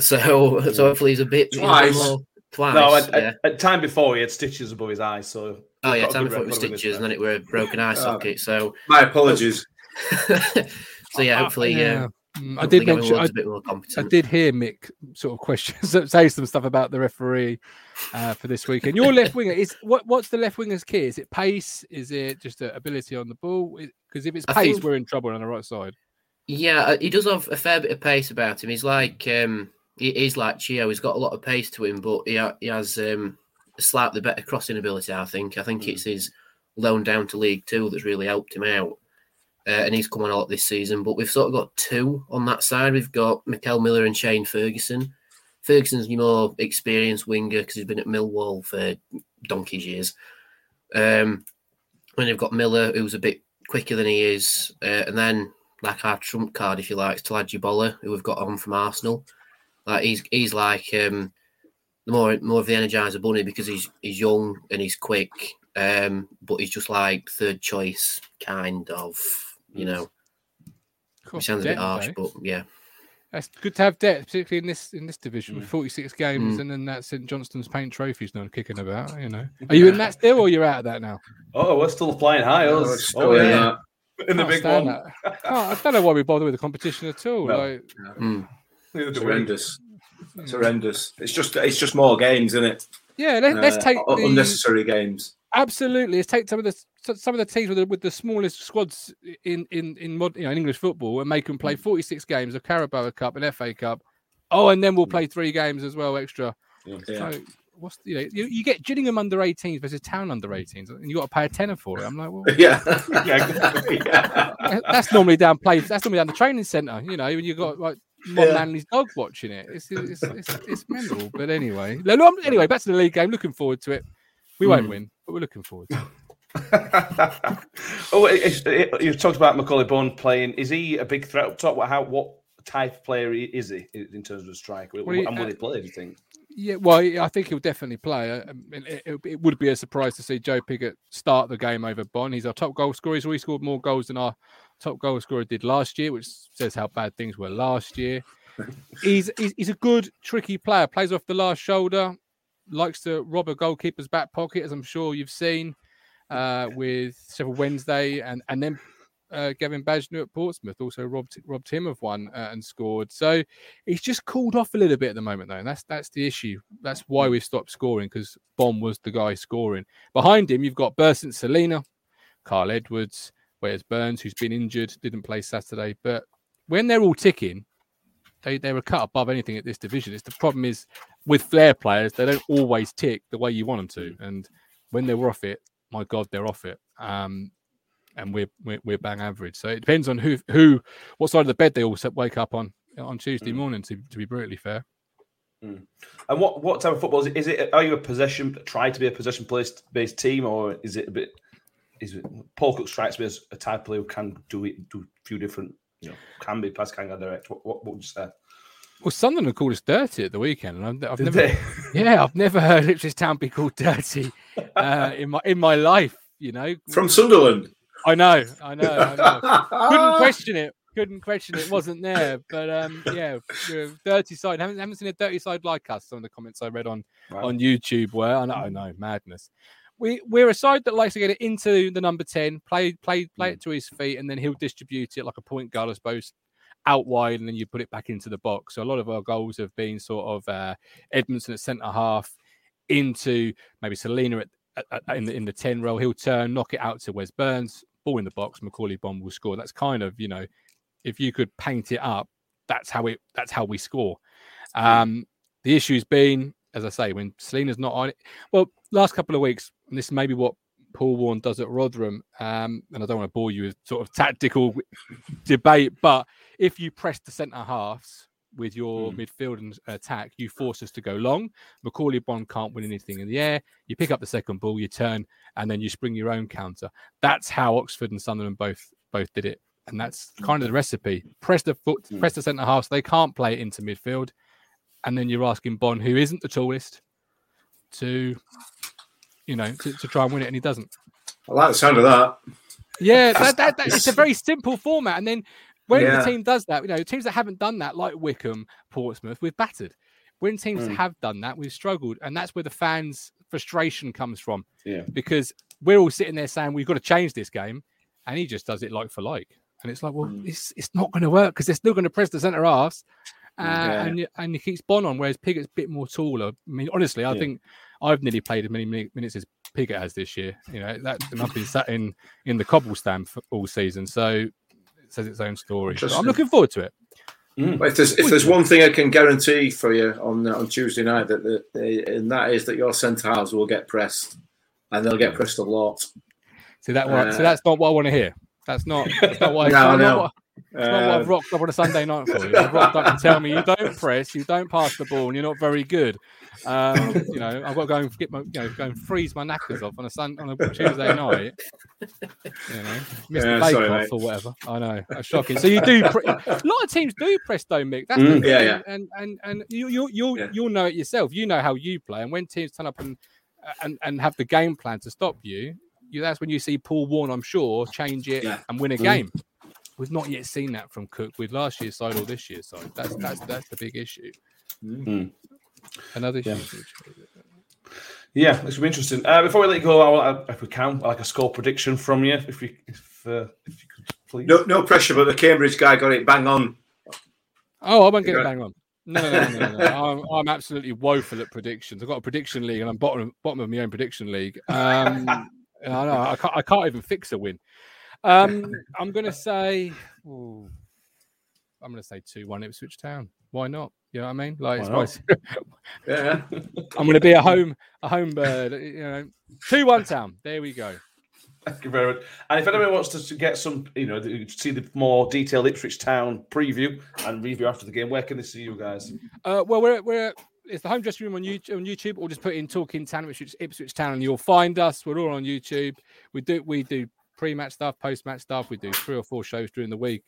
So, so hopefully he's a bit he's a bit Twice. more- twice. no, at, yeah. at, at time before he had stitches above his eyes, so. Oh yeah, time before it was record of this stitches, and then it were a broken eye [laughs] Oh. socket. So, My apologies. [laughs] so yeah, hopefully, yeah. yeah. Mm, I did mention. Ward's I, a bit more I did hear Mick sort of questions, [laughs] say some stuff about the referee uh, for this weekend. Your left [laughs] winger is what? What's the left winger's key? Is it pace? Is it just uh, ability on the ball? Because if it's I pace, think- we're in trouble on the right side. Yeah, uh, he does have a fair bit of pace about him. He's like um, he, he's like Chieo. He's got a lot of pace to him, but he, ha- he has um, a slightly better crossing ability. I think. I think it's his loan down to League Two that's really helped him out, uh, and he's come on a lot this season. But we've sort of got two on that side. We've got Mickel Miller and Shane Ferguson. Ferguson's more experienced winger because he's been at Millwall for donkey's years. Um, when you've got Miller, who's a bit quicker than he is, uh, and then like our trump card, if you like, Tolaji Bola, who we've got on from Arsenal. Like he's he's like um, the more more of the energizer bunny because he's he's young and he's quick, um, but he's just like third choice kind of, you know. Cool. Which sounds a bit Depth, harsh, eh? but yeah. That's good to have depth, particularly in this in this division Mm. with 46 games, Mm. and then that St Johnston's paint trophies not kicking about. You know, [laughs] are you in that still, or you're out of that now? Oh, we're still flying high. Oh, us. it's still Oh, in yeah. that. [laughs] In the big one. that. Can't- I don't know why we bother with the competition at all. No. Like, Mm. It's horrendous. It's horrendous. It's just it's just more games, isn't it? yeah, let, let's Uh, take un- the, unnecessary games. Absolutely, let's take some of the some of the teams with the, with the smallest squads in in in, mod, you know, in English football and make them Mm. play 46 games of Carabao Cup and FA Cup. Oh, and then we'll play three games as well extra. Yeah. So what's you know you, you get Gillingham under 18s versus Town under 18s, and you got to pay a tenner for it. I'm like, well, [laughs] Yeah. [laughs] Yeah. [laughs] yeah. that's normally down play. That's normally down the training centre. You know, when you got like Mon Yeah. Manley's dog watching it. It's it's, it's, it's mental. But anyway, No, no, anyway, back to the league game. Looking forward to it. We won't Mm. win, but we're looking forward [laughs] oh, it, it, you've talked about Macauley Bonne playing. Is he a big threat up top? What, how, what type of player is he in terms of a striker? Well, he- and will uh, he play, do you think? Yeah, well, I think he'll definitely play. Uh, um, It, it, it would be a surprise to see Joe Pigott start the game over Bonne. He's our top goal scorer. He's already scored more goals than our top goal scorer did last year, which says how bad things were last year. [laughs] he's, he's he's a good, tricky player. Plays off the last shoulder, likes to rob a goalkeeper's back pocket, as I'm sure you've seen uh, with Sheffield Wednesday, and and then uh, Gavin Bazunu at Portsmouth also robbed robbed him of one uh, and scored. So he's just cooled off a little bit at the moment, though, and that's that's the issue. That's why we've stopped scoring because Bonne was the guy scoring. Behind him, you've got Bersant Celina, Kyle Edwards, Wes Burns, who's been injured, didn't play Saturday. But when they're all ticking, they they were cut above anything at this division. It's the problem is with flair players, they don't always tick the way you want them to, mm. and when they're off it, my God, they're off it. Um, and we're, we're we're bang average. So it depends on who who what side of the bed they all wake up on on Tuesday mm. morning. To to be brutally fair, mm. And what what type of football is it? Is it are you a possession try to be a possession based based team, or is it a bit? Is it Paul Cook strikes me as a type of player who can do it, do a few different, you know, can be pass, can go direct. What what, what would you say? well, Sunderland called us dirty at the weekend, and I've, I've Did never they? [laughs] yeah I've never heard Ipswich Town be called dirty uh, in my in my life. You know, From Sunderland. I know, I know, I know. [laughs] Couldn't question it. Couldn't question it. Wasn't there, but um, yeah, we're a dirty side. Haven't, haven't seen a dirty side like us. Some of the comments I read on Wow. on YouTube were, I know, I know, madness. We we're a side that likes to get it into the number ten, play play play it to his feet, and then he'll distribute it like a point guard, I suppose, out wide, and then you put it back into the box. So a lot of our goals have been sort of uh, Edmondson at centre half into maybe Celina at, at, at- in the in the ten role. He'll turn, knock it out to Wes Burns, ball in the box. Macauley Bonne will score. That's kind of you know, if you could paint it up, that's how it that's how we score. Um, the issue's been, as I say, when Celina's not on it. Well, last couple of weeks, and this may be what Paul Warne does at Rotherham, um, and I don't want to bore you with sort of tactical [laughs] debate, but if you press the centre halves, with your midfield and attack, you force us to go long. Macauley Bonne can't win anything in the air. You pick up the second ball, you turn, and then you spring your own counter. That's how Oxford and Sunderland both both did it, and that's kind of the recipe. Press the foot, press the centre half. So they can't play it into midfield, and then you're asking Bonne, who isn't the tallest, to you know to, to try and win it, and he doesn't. I like the sound of that. Yeah, that, that, that, it's a very simple format. And then when Yeah. the team does that, you know, teams that haven't done that, like Wycombe, Portsmouth, we've battered. When teams Mm. have done that, we've struggled. And that's where the fans' frustration comes from. Yeah. Because we're all sitting there saying, we've got to change this game. And he just does it like for like. And it's like, well, it's, it's not going to work because they're still going to press the centre halves. Uh, Yeah. and, and he keeps Bonne on, whereas Pigott's a bit more taller. I mean, honestly, I Yeah. think I've nearly played as many minutes as Pigott has this year. You know, that and I've been sat in in the Cobbold stand for all season, so it says its own story. But I'm looking forward to it. But if there's if there's one thing I can guarantee for you on uh, on Tuesday night that, that and that is that your centre halves will get pressed, and they'll get pressed a lot. See that one. Uh, so that's not what I want to hear. That's not. That's not what. I, [laughs] No, [laughs] that's I not what- that's not what I've Um, rocked up on a Sunday night for you. I've rocked up and tell me you don't press, you don't pass the ball, and you're not very good. Um, you know, I've got to go and get my, you know, go and freeze my knackers off on a sun on a Tuesday night. You know, miss Yeah, the bake off or whatever. I know, that's shocking. So you do. Pre- a lot of teams do press though, Mick. That's Mm, yeah, yeah. And and and you you you you'll know it yourself. You know how you play, and when teams turn up and and and have the game plan to stop you, you that's when you see Paul Warne, I'm sure, change it Yeah. and win a Mm. game. We've not yet seen that from Cook with last year's side or this year's side. That's that's that's the big issue. Mm. Another issue. Yeah. Yeah, this will be interesting. Uh, before we let you go, I want, if we can, I'd like a score prediction from you, if you, if, uh, if you could, please. No, no pressure, but the Cambridge guy got it bang on. Oh, I won't get it Yeah. bang on. No, no, no, no, no, no. I'm, I'm absolutely woeful at predictions. I've got a prediction league, and I'm bottom bottom of my own prediction league. Um, [laughs] I know I can't, I can't even fix a win. Um, [laughs] I'm going to say, ooh, I'm going to say two one Ipswich Town. Why not? You know what I mean? Like, it's Why my- [laughs] Yeah. I'm going to be a home a home bird. You know, two one Town. There we go. Thank you very much. And if anyone wants to get some, you know, see the more detailed Ipswich Town preview and review after the game, where can they see you guys? Uh, well, we're we're it's the home dressing room on YouTube, on YouTube, or just put in Talking Town, Ipswich, Ipswich Town, and you'll find us. We're all on YouTube. We do we do pre-match stuff, post-match stuff. We do three or four shows during the week,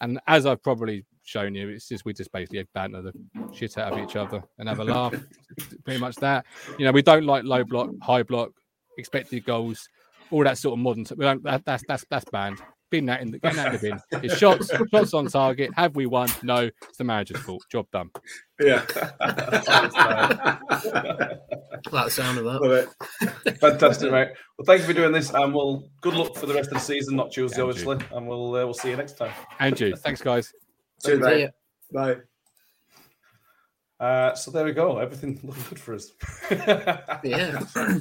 and as I've probably shown you, it's just we just basically banter the shit out of each other and have a laugh. [laughs] Pretty much that. You know, we don't like low block, high block, expected goals, all that sort of modern. Stuff. We don't. That, that's that's that's banned. Bin that in the get that in the bin. It's shots, shots on target. Have we won? No. It's the manager's fault. Job done. Yeah. [laughs] Like the sound of that. Love it. Fantastic, mate. Well, thank you for doing this, and we'll good luck for the rest of the season. Not Tuesday, Thank you. obviously, and we'll uh, we'll see you next time. Andrew, thanks, guys. See you, mate. Bye. Uh, so there we go. Everything looking good for us. Yeah. [laughs]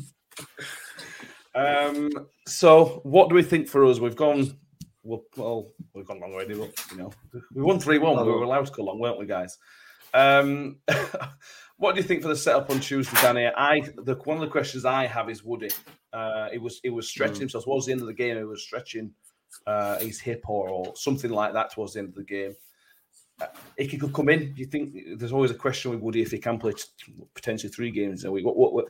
Um, so what do we think for us? We've gone well, well we've gone long already, but you know, we won 3 1. We were allowed to go long, weren't we, guys? Um, [laughs] what do you think for the setup on Tuesday, Danny? I the one of the questions I have is Woody. Uh, it was it was stretching himself towards the end of the game. It was stretching uh, his hip or, or something like that towards the end of the game. Uh, if he could come in, do you think there's always a question with Woody if he can play t- potentially three games a week? What, what, what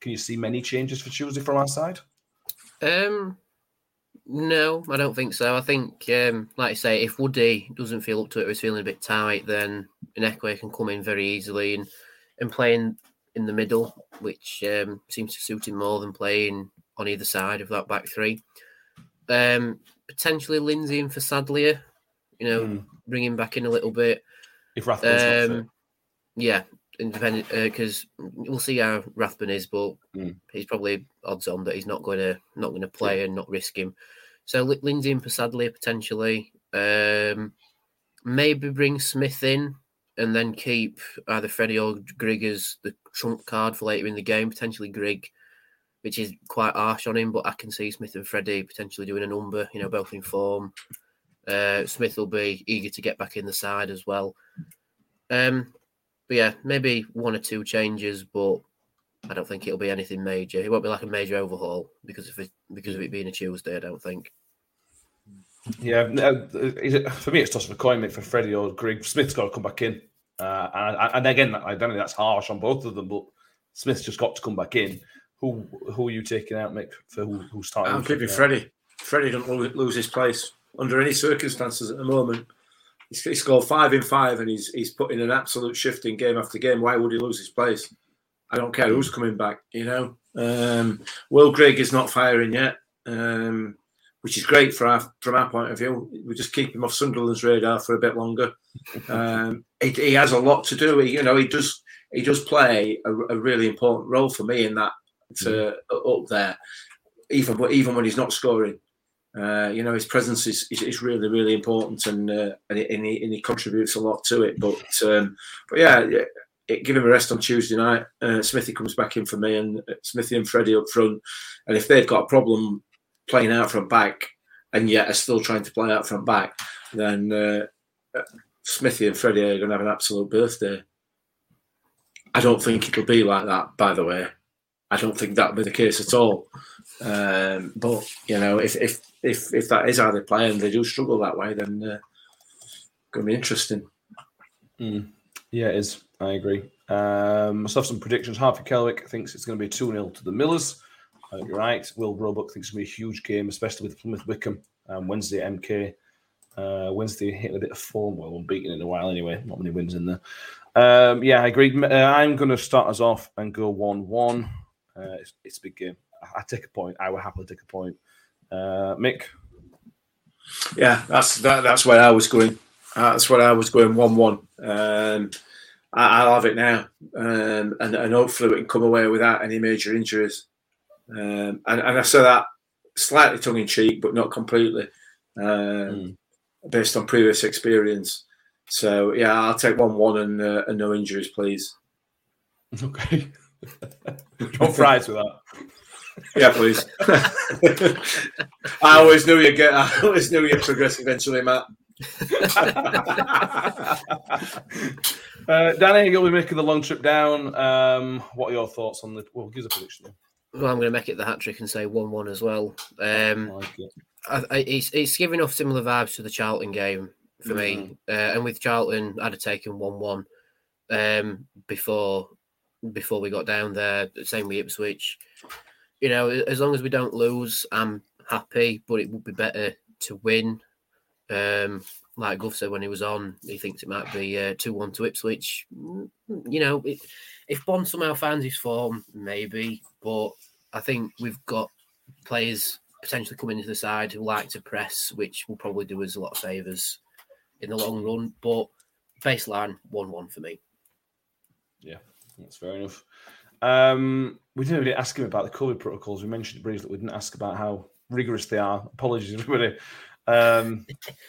can you see many changes for Tuesday from our side? Um, no, I don't think so. I think, um, like I say, if Woody doesn't feel up to it, or is feeling a bit tight, then Ihiekwe can come in very easily and and play in, in the middle, which um, seems to suit him more than playing on either side of that back three. Um, potentially Lindsay in for Sadlier, you know, Mm. bring him back in a little bit. If fit. Um, yeah, independent because we'll see how Rathbone is, but Mm. he's probably odds on that he's not going to not going to play and not risk him. So Li- Lindsay and Pasadley potentially, um, maybe bring Smith in and then keep either Freddie or Grigg as the trump card for later in the game. Potentially Grigg, which is quite harsh on him, but I can see Smith and Freddie potentially doing a number. You know, both in form. Uh, Smith will be eager to get back in the side as well. Um, but yeah, maybe one or two changes, but I don't think it'll be anything major. It won't be like a major overhaul because of it because of it being a Tuesday. I don't think. Yeah, uh, is it, for me, it's toss of a coin, mate, for Freddie or Grigg. Smith's got to come back in. Uh, and, and again, I don't know that's harsh on both of them, but Smith's just got to come back in. Who who are you taking out, Mick, for who, who's starting? I'm keeping Freddie. Freddie don't lose his place under any circumstances at the moment. He's, he scored five in five, and he's he's put in an absolute shift in game after game. Why would he lose his place? I don't care who's coming back. You know, um, Will Grigg is not firing yet, um, which is great for our from our point of view. We just keep him off Sunderland's radar for a bit longer. Um, he, he has a lot to do. He, you know, he does he does play a, a really important role for me in that to up there, even even when he's not scoring. Uh, you know, his presence is, is, is really, really important, and uh, and, he, and, he, and he contributes a lot to it. But um, but yeah, yeah, it, give him a rest on Tuesday night. Uh, Smithy comes back in for me, and uh, Smithy and Freddie up front. And if they've got a problem playing out from back, and yet are still trying to play out from back, then uh, uh, Smithy and Freddie are going to have an absolute birthday. I don't think it'll be like that, by the way. I don't think that'll be the case at all. Um, but you know, if if if if that is how they play and they do struggle that way, then uh, going to be interesting. Mm. Yeah, it is. I agree. Um, have some predictions. Harvey Kelwick thinks it's going to be 2 0 to the Millers. You're right. Will Roebuck thinks it's going to be a huge game, especially with Plymouth Wycombe um, Wednesday MK. Uh, Wednesday hitting a bit of form. Well, unbeaten in a while anyway. Not many wins in there. Um, yeah, I agree. Uh, I'm going to start us off and go 1 1. Uh, it's, it's, a big game. I, I, take a point. I would happily take a point. Uh, Mick? Yeah, that's that, that's where I was going. That's where I was going 1 1. Um, I, will have it now, um, and, and hopefully we can come away without any major injuries. Um, and, and, I say that slightly tongue in cheek, but not completely, um, mm. based on previous experience. So yeah, I'll take one-one and, uh, and no injuries, please. Okay. [laughs] [laughs] Don't fries with that. Yeah, please. [laughs] I always knew you'd get. I always knew you'd progress eventually, Matt. [laughs] uh, Danny, you'll be making the long trip down. Um, what are your thoughts on the? Well, give us a prediction. Well, I'm going to make it the hat trick and say one-one as well. Um, I like it. I, I, it's it's giving off similar vibes to the Charlton game for mm-hmm. me, uh, and with Charlton, I'd have taken one-one um, before before we got down there. Same with Ipswich. You know, as long as we don't lose, I'm happy. But it would be better to win. Um, like Guff said when he was on, he thinks it might be uh, two one to Ipswich. Mm, you know, it, if Bonne somehow finds his form, maybe. But I think we've got players potentially coming into the side who like to press, which will probably do us a lot of favours in the long run. But baseline one one for me. Yeah, that's fair enough. Um, we didn't really ask him about the COVID protocols. We mentioned briefly. We didn't ask about how rigorous they are. Apologies, [laughs] everybody. Um,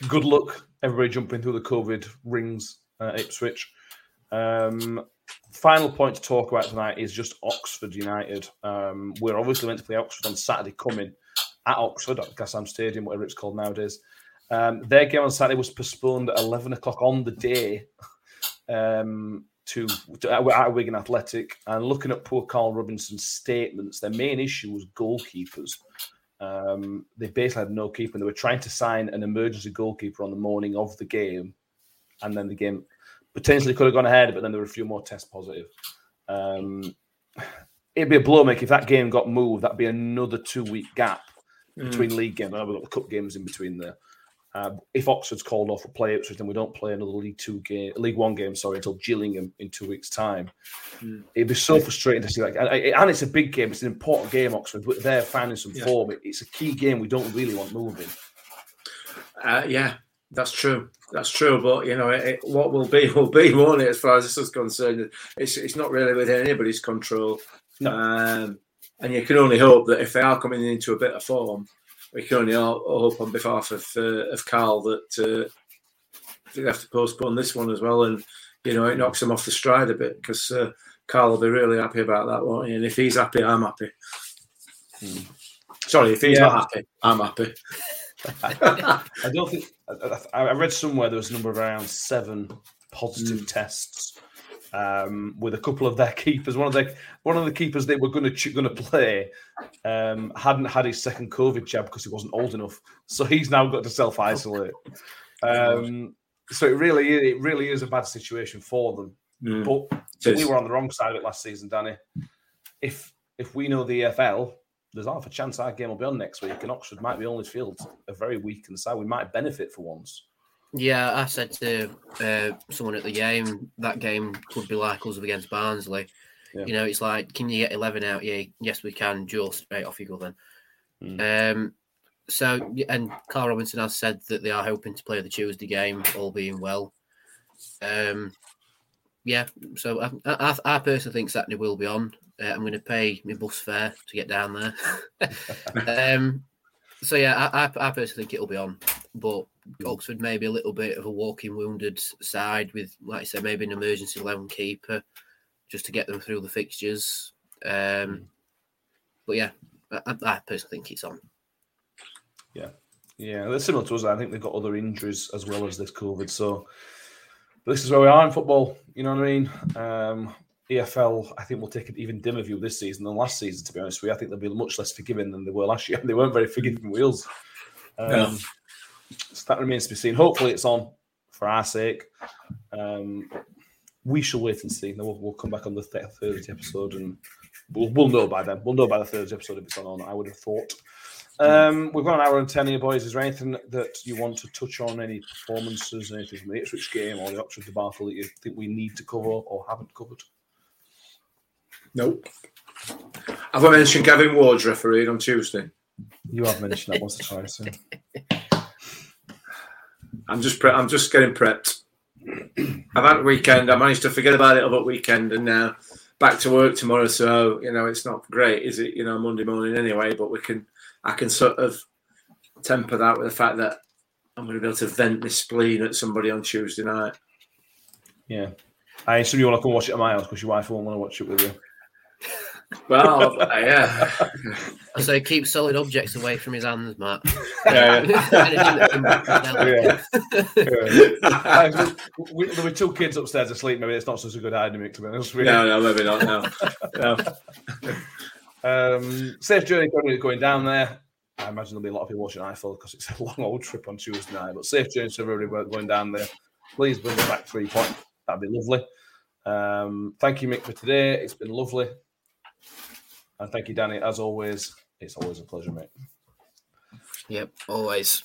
good luck, everybody jumping through the COVID rings at Ipswich. Um, final point to talk about tonight is just Oxford United. Um, we're obviously meant to play Oxford on Saturday coming at Oxford at Kassam Stadium, whatever it's called nowadays. Um, their game on Saturday was postponed at 11 o'clock on the day um, to, to at Wigan Athletic. And looking at poor Karl Robinson's statements, their main issue was goalkeepers. Um, they basically had no keeper. They were trying to sign an emergency goalkeeper on the morning of the game, and then the game potentially could have gone ahead, but then there were a few more tests positive. Um, it'd be a blow make if that game got moved. That'd be another two week gap mm. between league games. I know we've got the cup games in between there. Uh, if Oxford's called off, we play Ipswich, then we don't play another League Two game, League One game, sorry, until Gillingham in two weeks' time. Mm. It'd be so frustrating to see that, and, and, it's a big game. It's an important game, Oxford. But they're finding some yeah. form. It's a key game. We don't really want moving. Uh, yeah, that's true. That's true. But you know, it, what will be [laughs] will be, won't it? As far as this is concerned, it's it's not really within anybody's control. No. Um, and you can only hope that if they are coming into a bit of form, we can only hope on behalf of uh, of Karl that uh, they have to postpone this one as well, and you know it knocks him off the stride a bit because uh, Karl will be really happy about that, won't he? And if he's happy, I'm happy. Hmm. Sorry, if he's yeah. not happy, I'm happy. [laughs] I don't think I, I, read somewhere there was a number of around seven positive mm. tests um, with a couple of their [laughs] keepers. One of the one of the keepers they were going to going to play um, hadn't had his second COVID jab because he wasn't old enough, so he's now got to self isolate. [laughs] Um, So it really, it really is a bad situation for them. Mm. But It we were on the wrong side of it last season, Danny. If if we know the EFL, there's half a chance our game will be on next week, and Oxford might be only field a very weakened side. We might benefit for once. Yeah, I said to uh, someone at the game that game could be like us against Barnsley. Yeah. You know, it's like, can you get eleven out? Yeah, yes, we can. Just straight off you go then. Hmm. Um, so and Karl Robinson has said that they are hoping to play the Tuesday game, all being well. Um, yeah, so I, I, I personally think Saturday will be on. Uh, I'm going to pay my bus fare to get down there. [laughs] [laughs] um, so yeah, I, I, I personally think it'll be on, but Oxford maybe a little bit of a walking wounded side with, like I said, maybe an emergency eleven keeper just to get them through the fixtures. Um, but yeah, I, I personally think it's on. Yeah, yeah, they're similar to us. I think they've got other injuries as well as this COVID. So but this is where we are in football. You know what I mean? Um, EFL, I think, will take an even dimmer view this season than last season. To be honest with you, I think they'll be much less forgiving than they were last year. [laughs] They weren't very forgiving wheels. Um, Yeah. So that remains to be seen. Hopefully, it's on for our sake. Um, we shall wait and see. Then we'll, we'll come back on the th- Thursday episode and we'll, we'll know by then. We'll know by the Thursday episode if it's on or not. I would have thought. Um, we've got an hour and ten here, boys. Is there anything that you want to touch on? Any performances, anything from the Ipswich game or the Oxford debacle that you think we need to cover or haven't covered? Nope. Have I mentioned Gavin Ward's refereed on Tuesday? You have mentioned that once or twice. So. [laughs] I'm just pre- I'm just getting prepped. I've had a weekend. I managed to forget about it over weekend, and now back to work tomorrow. So you know, it's not great, is it? You know, Monday morning anyway. But we can, I can sort of temper that with the fact that I'm going to be able to vent my spleen at somebody on Tuesday night. Yeah. I assume you want to come watch it at my house because your wife won't want to watch it with you. Well, yeah, [laughs] So say keep solid objects away from his hands, Matt. [laughs] yeah. [laughs] Anything that can break it down. Yeah. we, there were two kids upstairs asleep. Maybe it's not such a good idea, to be honest with you. no, no, maybe not. No, no. Um, safe journey going, going down there. I imagine there'll be a lot of people watching IFL because it's a long old trip on Tuesday night. But safe journey to everybody going down there. Please bring us back three points. That'd be lovely. Um, thank you, Mick, for today. It's been lovely. And thank you, Danny. As always, it's always a pleasure, mate. Yep, always.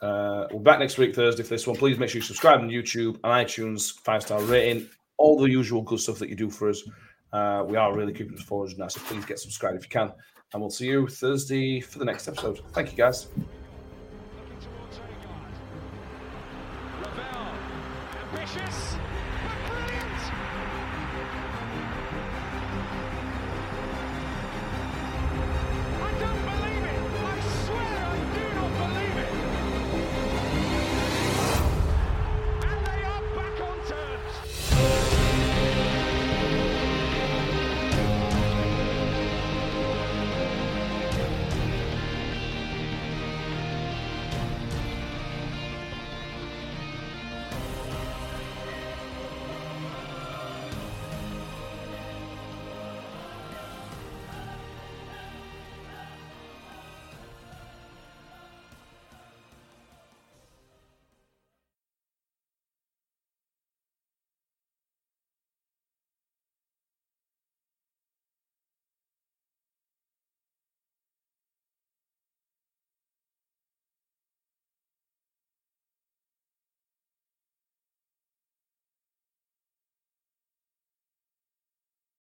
Uh, we'll be back next week, Thursday, for this one. Please make sure you subscribe on YouTube and iTunes, five star rating, all the usual good stuff that you do for us. Uh, we are really keeping us forward now, so please get subscribed if you can. And we'll see you Thursday for the next episode. Thank you, guys.